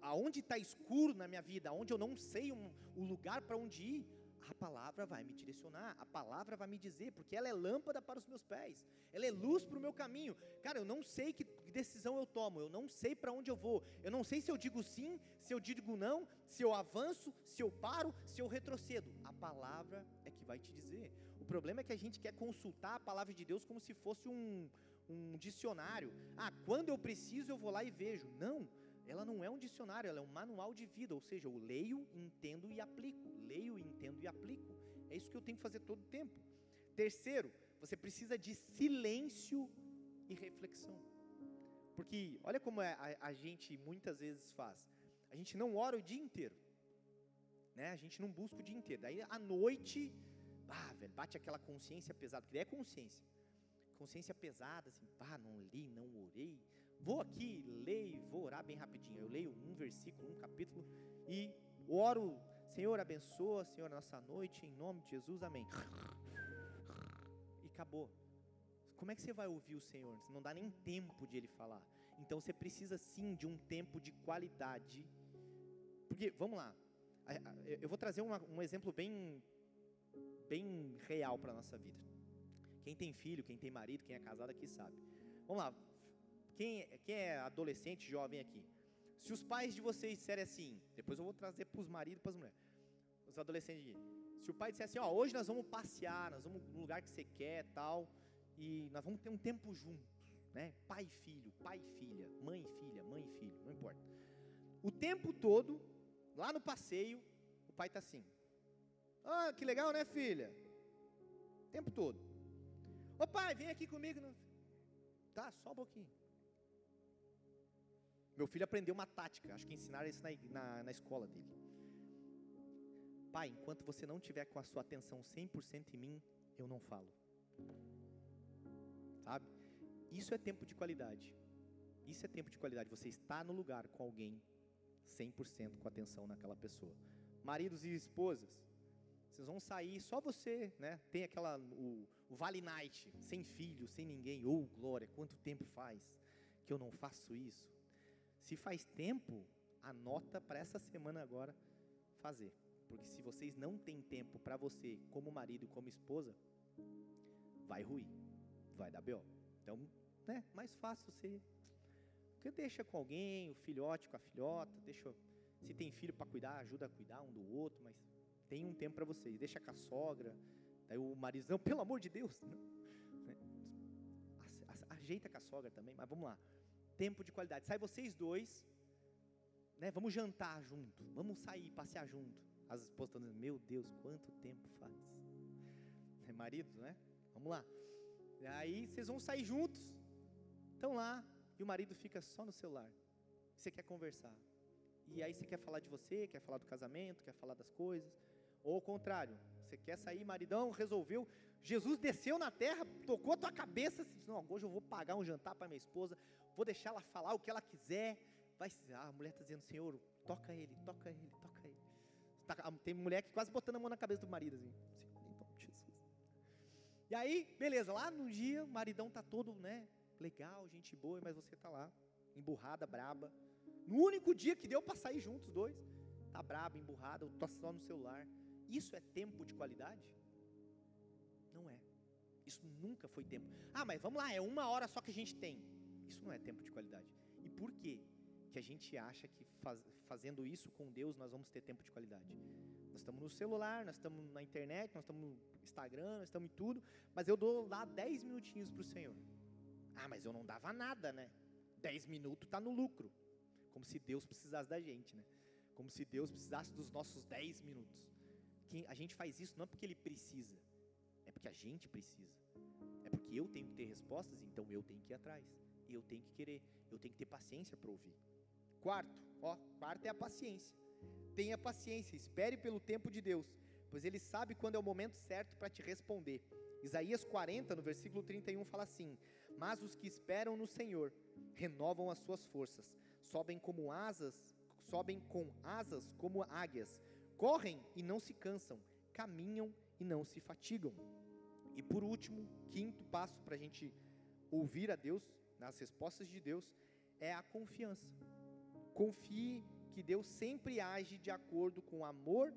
aonde está escuro na minha vida, aonde eu não sei um, o lugar para onde ir, a palavra vai me direcionar, a palavra vai me dizer, porque ela é lâmpada para os meus pés, ela é luz para o meu caminho. Cara, eu não sei que decisão eu tomo, eu não sei para onde eu vou, eu não sei se eu digo sim, se eu digo não, se eu avanço, se eu paro, se eu retrocedo. A palavra é que vai te dizer. O problema é que a gente quer consultar a palavra de Deus como se fosse um, um dicionário. Ah, quando eu preciso eu vou lá e vejo. Não ela não é um dicionário, ela é um manual de vida, ou seja, eu leio, entendo e aplico, leio, entendo e aplico. É isso que eu tenho que fazer todo o tempo. Terceiro, você precisa de silêncio e reflexão. Porque olha como é, a, a gente muitas vezes faz. A gente não ora o dia inteiro. né? A gente não busca o dia inteiro. Daí à noite, ah, velho, bate aquela consciência pesada, porque daí é consciência. Consciência pesada, assim, pá, não li, não orei. Vou aqui, leio, vou orar bem rapidinho. Eu leio um versículo, um capítulo e oro, Senhor, abençoa, Senhor, nossa noite, em nome de Jesus, amém. E acabou. Como é que você vai ouvir o Senhor? Não dá nem tempo de Ele falar. Então você precisa sim de um tempo de qualidade. Porque, vamos lá, eu vou trazer uma, um exemplo bem, bem real para a nossa vida. Quem tem filho, quem tem marido, quem é casado aqui sabe. Vamos lá, quem, quem é adolescente, jovem aqui? Se os pais de vocês disserem assim, depois eu vou trazer para os maridos e para as mulheres. Os adolescentes aqui. Se o pai disser assim, ó, hoje nós vamos passear, nós vamos no lugar que você quer, tal, e nós vamos ter um tempo juntos, né? Pai e filho, pai e filha, mãe e filha, mãe e filho, não importa. O tempo todo, lá no passeio, o pai está assim. Ah, que legal, né, filha? O tempo todo. Ô pai, vem aqui comigo. Tá, só um pouquinho. Meu filho aprendeu uma tática, acho que ensinaram isso na, na, na escola dele. Pai, enquanto você não tiver com a sua atenção 100% em mim, eu não falo. Sabe? Isso é tempo de qualidade. Isso é tempo de qualidade. Você está no lugar com alguém 100% com atenção naquela pessoa. Maridos e esposas, vocês vão sair, só você, né? Tem aquela o, o Vale Night, sem filho, sem ninguém. Oh, glória, quanto tempo faz que eu não faço isso? Se faz tempo, anota para essa semana agora fazer. Porque se vocês não têm tempo para você, como marido como esposa, vai ruir, vai dar B.O. Então, né, mais fácil você. Porque deixa com alguém, o filhote com a filhota, deixa. Se tem filho para cuidar, ajuda a cuidar um do outro, mas tem um tempo para vocês. Deixa com a sogra. Daí o marizão, pelo amor de Deus. Né? Ajeita com a sogra também, mas vamos lá tempo de qualidade. Sai vocês dois, né? Vamos jantar junto, vamos sair, passear junto. As esposas estão dizendo, meu Deus, quanto tempo faz. É maridos, né? Vamos lá. E aí vocês vão sair juntos, estão lá, e o marido fica só no celular. Você quer conversar. E aí você quer falar de você, quer falar do casamento, quer falar das coisas. Ou o contrário, você quer sair, maridão, resolveu. Jesus desceu na terra, tocou a tua cabeça, disse, não, hoje eu vou pagar um jantar para minha esposa, vou deixar ela falar o que ela quiser. Vai, ah, a mulher está dizendo, Senhor, toca ele, toca ele, toca ele. Tá, tem mulher que quase botando a mão na cabeça do marido, assim, Jesus. E aí, beleza, lá no dia, o maridão tá todo, né, legal, gente boa, mas você tá lá, emburrada, braba. No único dia que deu para sair juntos, dois, tá braba, emburrada, tô só no celular. Isso é tempo de qualidade? Não é. Isso nunca foi tempo. Ah, mas vamos lá, é uma hora só que a gente tem. Isso não é tempo de qualidade. E por quê? Que a gente acha que faz, fazendo isso com Deus nós vamos ter tempo de qualidade. Nós estamos no celular, nós estamos na internet, nós estamos no Instagram, nós estamos em tudo, mas eu dou lá 10 minutinhos para o Senhor. Ah, mas eu não dava nada, né? 10 minutos está no lucro. Como se Deus precisasse da gente, né? Como se Deus precisasse dos nossos 10 minutos. Que a gente faz isso não é porque Ele precisa, é porque a gente precisa. É porque eu tenho que ter respostas, então eu tenho que ir atrás eu tenho que querer, eu tenho que ter paciência para ouvir. Quarto, ó, quarto é a paciência. Tenha paciência, espere pelo tempo de Deus, pois Ele sabe quando é o momento certo para te responder. Isaías 40, no versículo 31, fala assim: Mas os que esperam no Senhor renovam as suas forças, sobem como asas, sobem com asas como águias, correm e não se cansam, caminham e não se fatigam. E por último, quinto passo para a gente ouvir a Deus nas respostas de Deus é a confiança. Confie que Deus sempre age de acordo com amor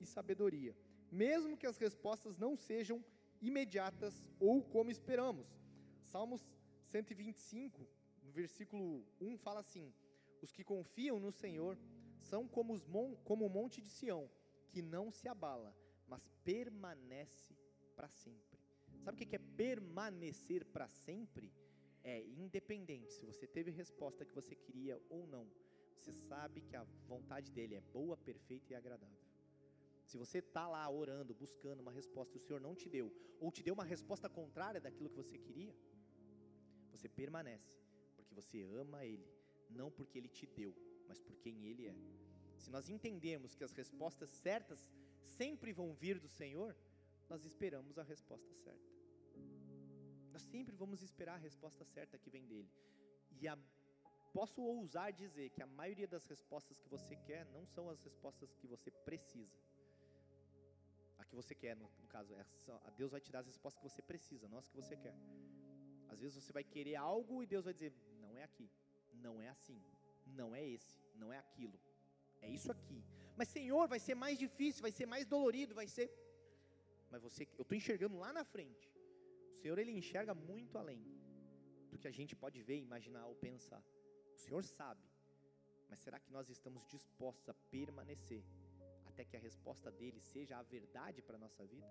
e sabedoria, mesmo que as respostas não sejam imediatas ou como esperamos. Salmos 125, no versículo 1 fala assim: Os que confiam no Senhor são como, os mon como o monte de Sião, que não se abala, mas permanece para sempre. Sabe o que é permanecer para sempre? é independente se você teve a resposta que você queria ou não. Você sabe que a vontade dele é boa, perfeita e agradável. Se você está lá orando, buscando uma resposta e o Senhor não te deu, ou te deu uma resposta contrária daquilo que você queria, você permanece, porque você ama Ele, não porque Ele te deu, mas por quem Ele é. se nós entendemos que as respostas certas sempre vão vir do Senhor, nós esperamos a resposta certa. Nós sempre vamos esperar a resposta certa que vem dele. E a, posso ousar dizer que a maioria das respostas que você quer não são as respostas que você precisa. A que você quer, no, no caso, é a Deus vai te dar as respostas que você precisa, não as que você quer. Às vezes você vai querer algo e Deus vai dizer: não é aqui, não é assim, não é esse, não é aquilo, é isso aqui. Mas Senhor, vai ser mais difícil, vai ser mais dolorido, vai ser. Mas você, eu estou enxergando lá na frente. O Senhor ele enxerga muito além do que a gente pode ver, imaginar ou pensar. O Senhor sabe. Mas será que nós estamos dispostos a permanecer até que a resposta dele seja a verdade para a nossa vida?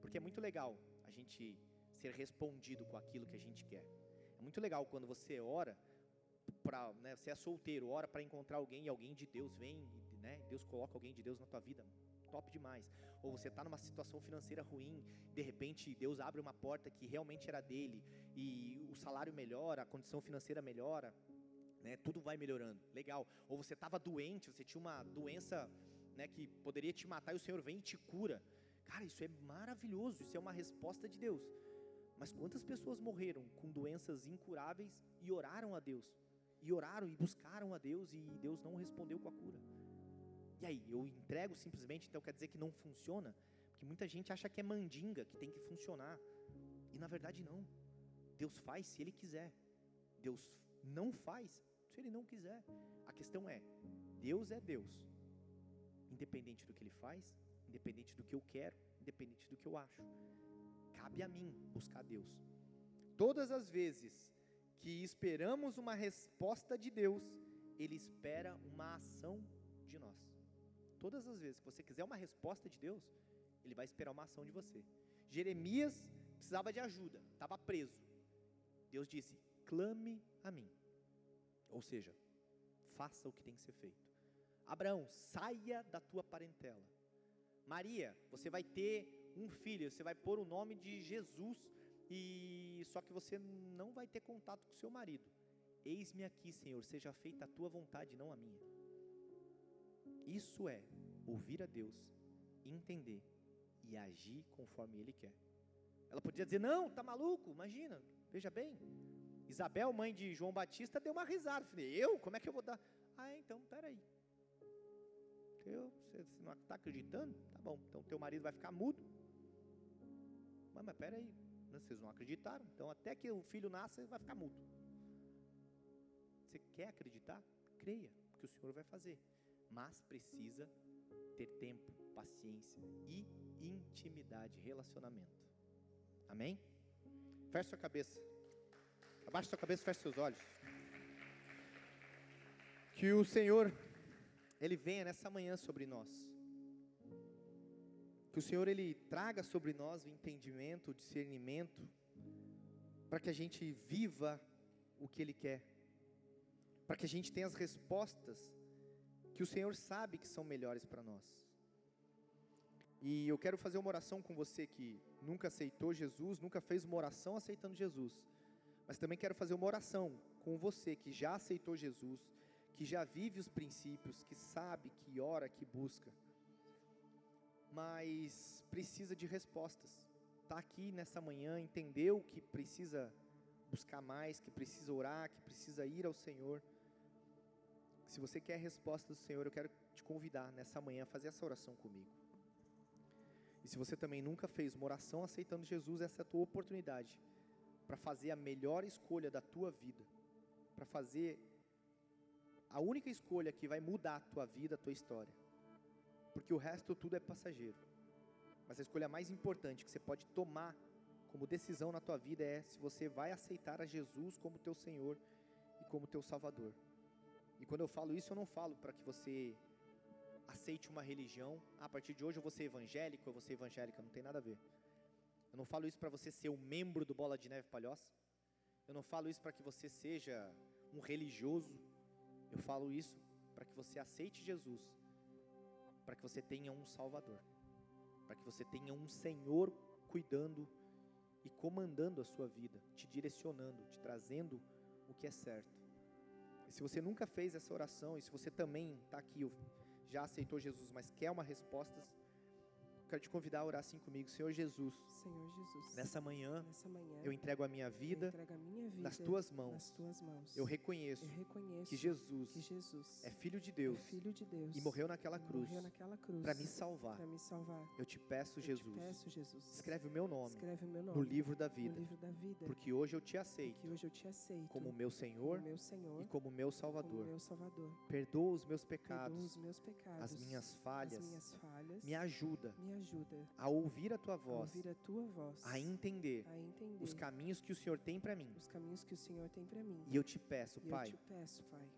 Porque é muito legal a gente ser respondido com aquilo que a gente quer. É muito legal quando você ora para, né, você é solteiro, ora para encontrar alguém e alguém de Deus vem, né, Deus coloca alguém de Deus na tua vida, top demais. Ou você está numa situação financeira ruim, de repente Deus abre uma porta que realmente era dele e o salário melhora, a condição financeira melhora, né, tudo vai melhorando, legal. Ou você estava doente, você tinha uma doença né, que poderia te matar e o Senhor vem e te cura. Cara, isso é maravilhoso, isso é uma resposta de Deus. Mas quantas pessoas morreram com doenças incuráveis e oraram a Deus? E oraram e buscaram a Deus e Deus não respondeu com a cura. E aí, eu entrego simplesmente, então quer dizer que não funciona? Porque muita gente acha que é mandinga, que tem que funcionar. E na verdade não. Deus faz se Ele quiser. Deus não faz se Ele não quiser. A questão é: Deus é Deus. Independente do que Ele faz, independente do que eu quero, independente do que eu acho. Cabe a mim buscar Deus. Todas as vezes que esperamos uma resposta de Deus, Ele espera uma ação de nós. Todas as vezes que você quiser uma resposta de Deus, Ele vai esperar uma ação de você. Jeremias precisava de ajuda, estava preso. Deus disse: clame a mim. Ou seja, faça o que tem que ser feito. Abraão, saia da tua parentela. Maria, você vai ter um filho, você vai pôr o nome de Jesus e só que você não vai ter contato com seu marido. Eis-me aqui, Senhor, seja feita a tua vontade, não a minha. Isso é ouvir a Deus, entender e agir conforme Ele quer. Ela podia dizer: Não, tá maluco? Imagina, veja bem. Isabel, mãe de João Batista, deu uma risada. Falei: Eu? Como é que eu vou dar? Ah, então, peraí. Eu, você não está acreditando? Tá bom, então teu marido vai ficar mudo. Mas, mas peraí, né, vocês não acreditaram. Então, até que o filho nasça, vai ficar mudo. Você quer acreditar? Creia, que o Senhor vai fazer. Mas precisa ter tempo, paciência e intimidade, relacionamento. Amém? Feche sua cabeça. Abaixe sua cabeça, feche seus olhos. Que o Senhor, Ele venha nessa manhã sobre nós. Que o Senhor ele traga sobre nós o entendimento, o discernimento, para que a gente viva o que Ele quer, para que a gente tenha as respostas que o Senhor sabe que são melhores para nós. E eu quero fazer uma oração com você que nunca aceitou Jesus, nunca fez uma oração aceitando Jesus, mas também quero fazer uma oração com você que já aceitou Jesus, que já vive os princípios, que sabe, que ora, que busca mas precisa de respostas. Está aqui nessa manhã, entendeu que precisa buscar mais, que precisa orar, que precisa ir ao Senhor. Se você quer a resposta do Senhor, eu quero te convidar nessa manhã a fazer essa oração comigo. E se você também nunca fez uma oração aceitando Jesus, essa é a tua oportunidade para fazer a melhor escolha da tua vida, para fazer a única escolha que vai mudar a tua vida, a tua história porque o resto tudo é passageiro. Mas a escolha mais importante que você pode tomar como decisão na tua vida é se você vai aceitar a Jesus como teu Senhor e como teu Salvador. E quando eu falo isso, eu não falo para que você aceite uma religião. Ah, a partir de hoje eu vou ser evangélico, eu vou ser evangélica, não tem nada a ver. Eu não falo isso para você ser um membro do Bola de Neve Palhoça. Eu não falo isso para que você seja um religioso. Eu falo isso para que você aceite Jesus para que você tenha um Salvador, para que você tenha um Senhor cuidando e comandando a sua vida, te direcionando, te trazendo o que é certo. E se você nunca fez essa oração, e se você também está aqui, já aceitou Jesus, mas quer uma resposta, quero te convidar a orar assim comigo, Senhor Jesus. Senhor Jesus. Nessa manhã, nessa manhã eu entrego a minha vida, a minha vida nas tuas mãos. Nas tuas mãos. Eu reconheço, eu reconheço que, Jesus que Jesus é filho de Deus, é filho de Deus e morreu naquela cruz, cruz para me salvar. me salvar. Eu te peço, eu Jesus, te peço, Jesus, escreve o meu nome, escreve o meu nome no livro da vida, livro da vida porque hoje eu te aceito, porque hoje eu te aceito como meu Senhor, meu Senhor e como meu Salvador. Como meu Salvador. Perdoa os meus pecados, Perdoa os meus pecados as minhas falhas, as minhas falhas me ajuda, me ajuda a ouvir a tua a voz, ouvir a tua voz, a entender, a entender os caminhos que o Senhor tem para mim. os caminhos que o Senhor tem para mim. E eu te peço, E Pai, eu te peço, Pai,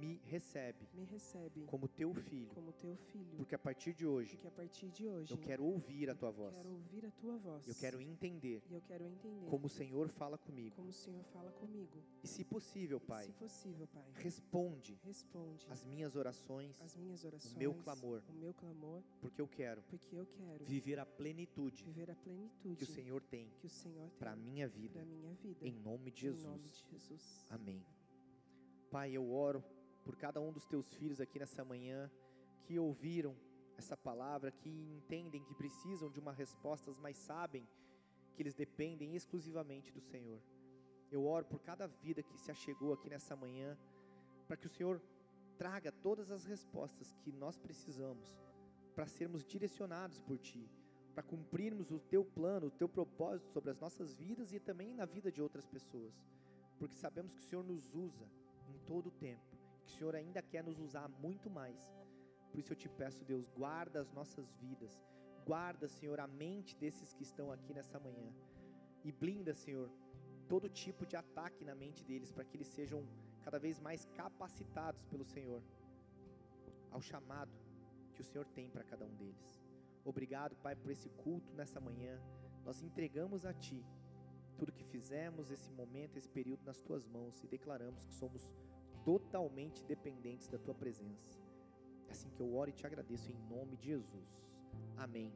me recebe me recebe como teu filho, como teu filho, porque a partir de hoje porque a partir de hoje eu quero ouvir a tua voz. quero ouvir a tua voz. Eu quero entender eu quero entender como o Senhor fala comigo. como o Senhor fala comigo. E se possível, Pai, se possível, Pai, responde responde as minhas orações, as minhas orações, meu clamor. o meu clamor, porque eu quero porque eu quero viver a plenitude viver a plenitude que o Senhor tem que o Senhor tem para a minha vida. para minha vida. Em nome de Em nome Jesus. de Jesus. Amém. Pai, eu oro por cada um dos teus filhos aqui nessa manhã que ouviram essa palavra, que entendem que precisam de uma resposta, mas sabem que eles dependem exclusivamente do Senhor. Eu oro por cada vida que se achegou aqui nessa manhã, para que o Senhor traga todas as respostas que nós precisamos para sermos direcionados por Ti, para cumprirmos o Teu plano, o Teu propósito sobre as nossas vidas e também na vida de outras pessoas, porque sabemos que o Senhor nos usa em todo o tempo, que o Senhor ainda quer nos usar muito mais. Por isso eu te peço, Deus, guarda as nossas vidas, guarda, Senhor, a mente desses que estão aqui nessa manhã e blinda, Senhor, todo tipo de ataque na mente deles, para que eles sejam cada vez mais capacitados pelo Senhor ao chamado que o Senhor tem para cada um deles. Obrigado, Pai, por esse culto nessa manhã. Nós entregamos a Ti tudo que fizemos, esse momento, esse período nas Tuas mãos e declaramos que somos totalmente dependentes da Tua presença. É assim que eu oro e te agradeço em nome de Jesus. Amém.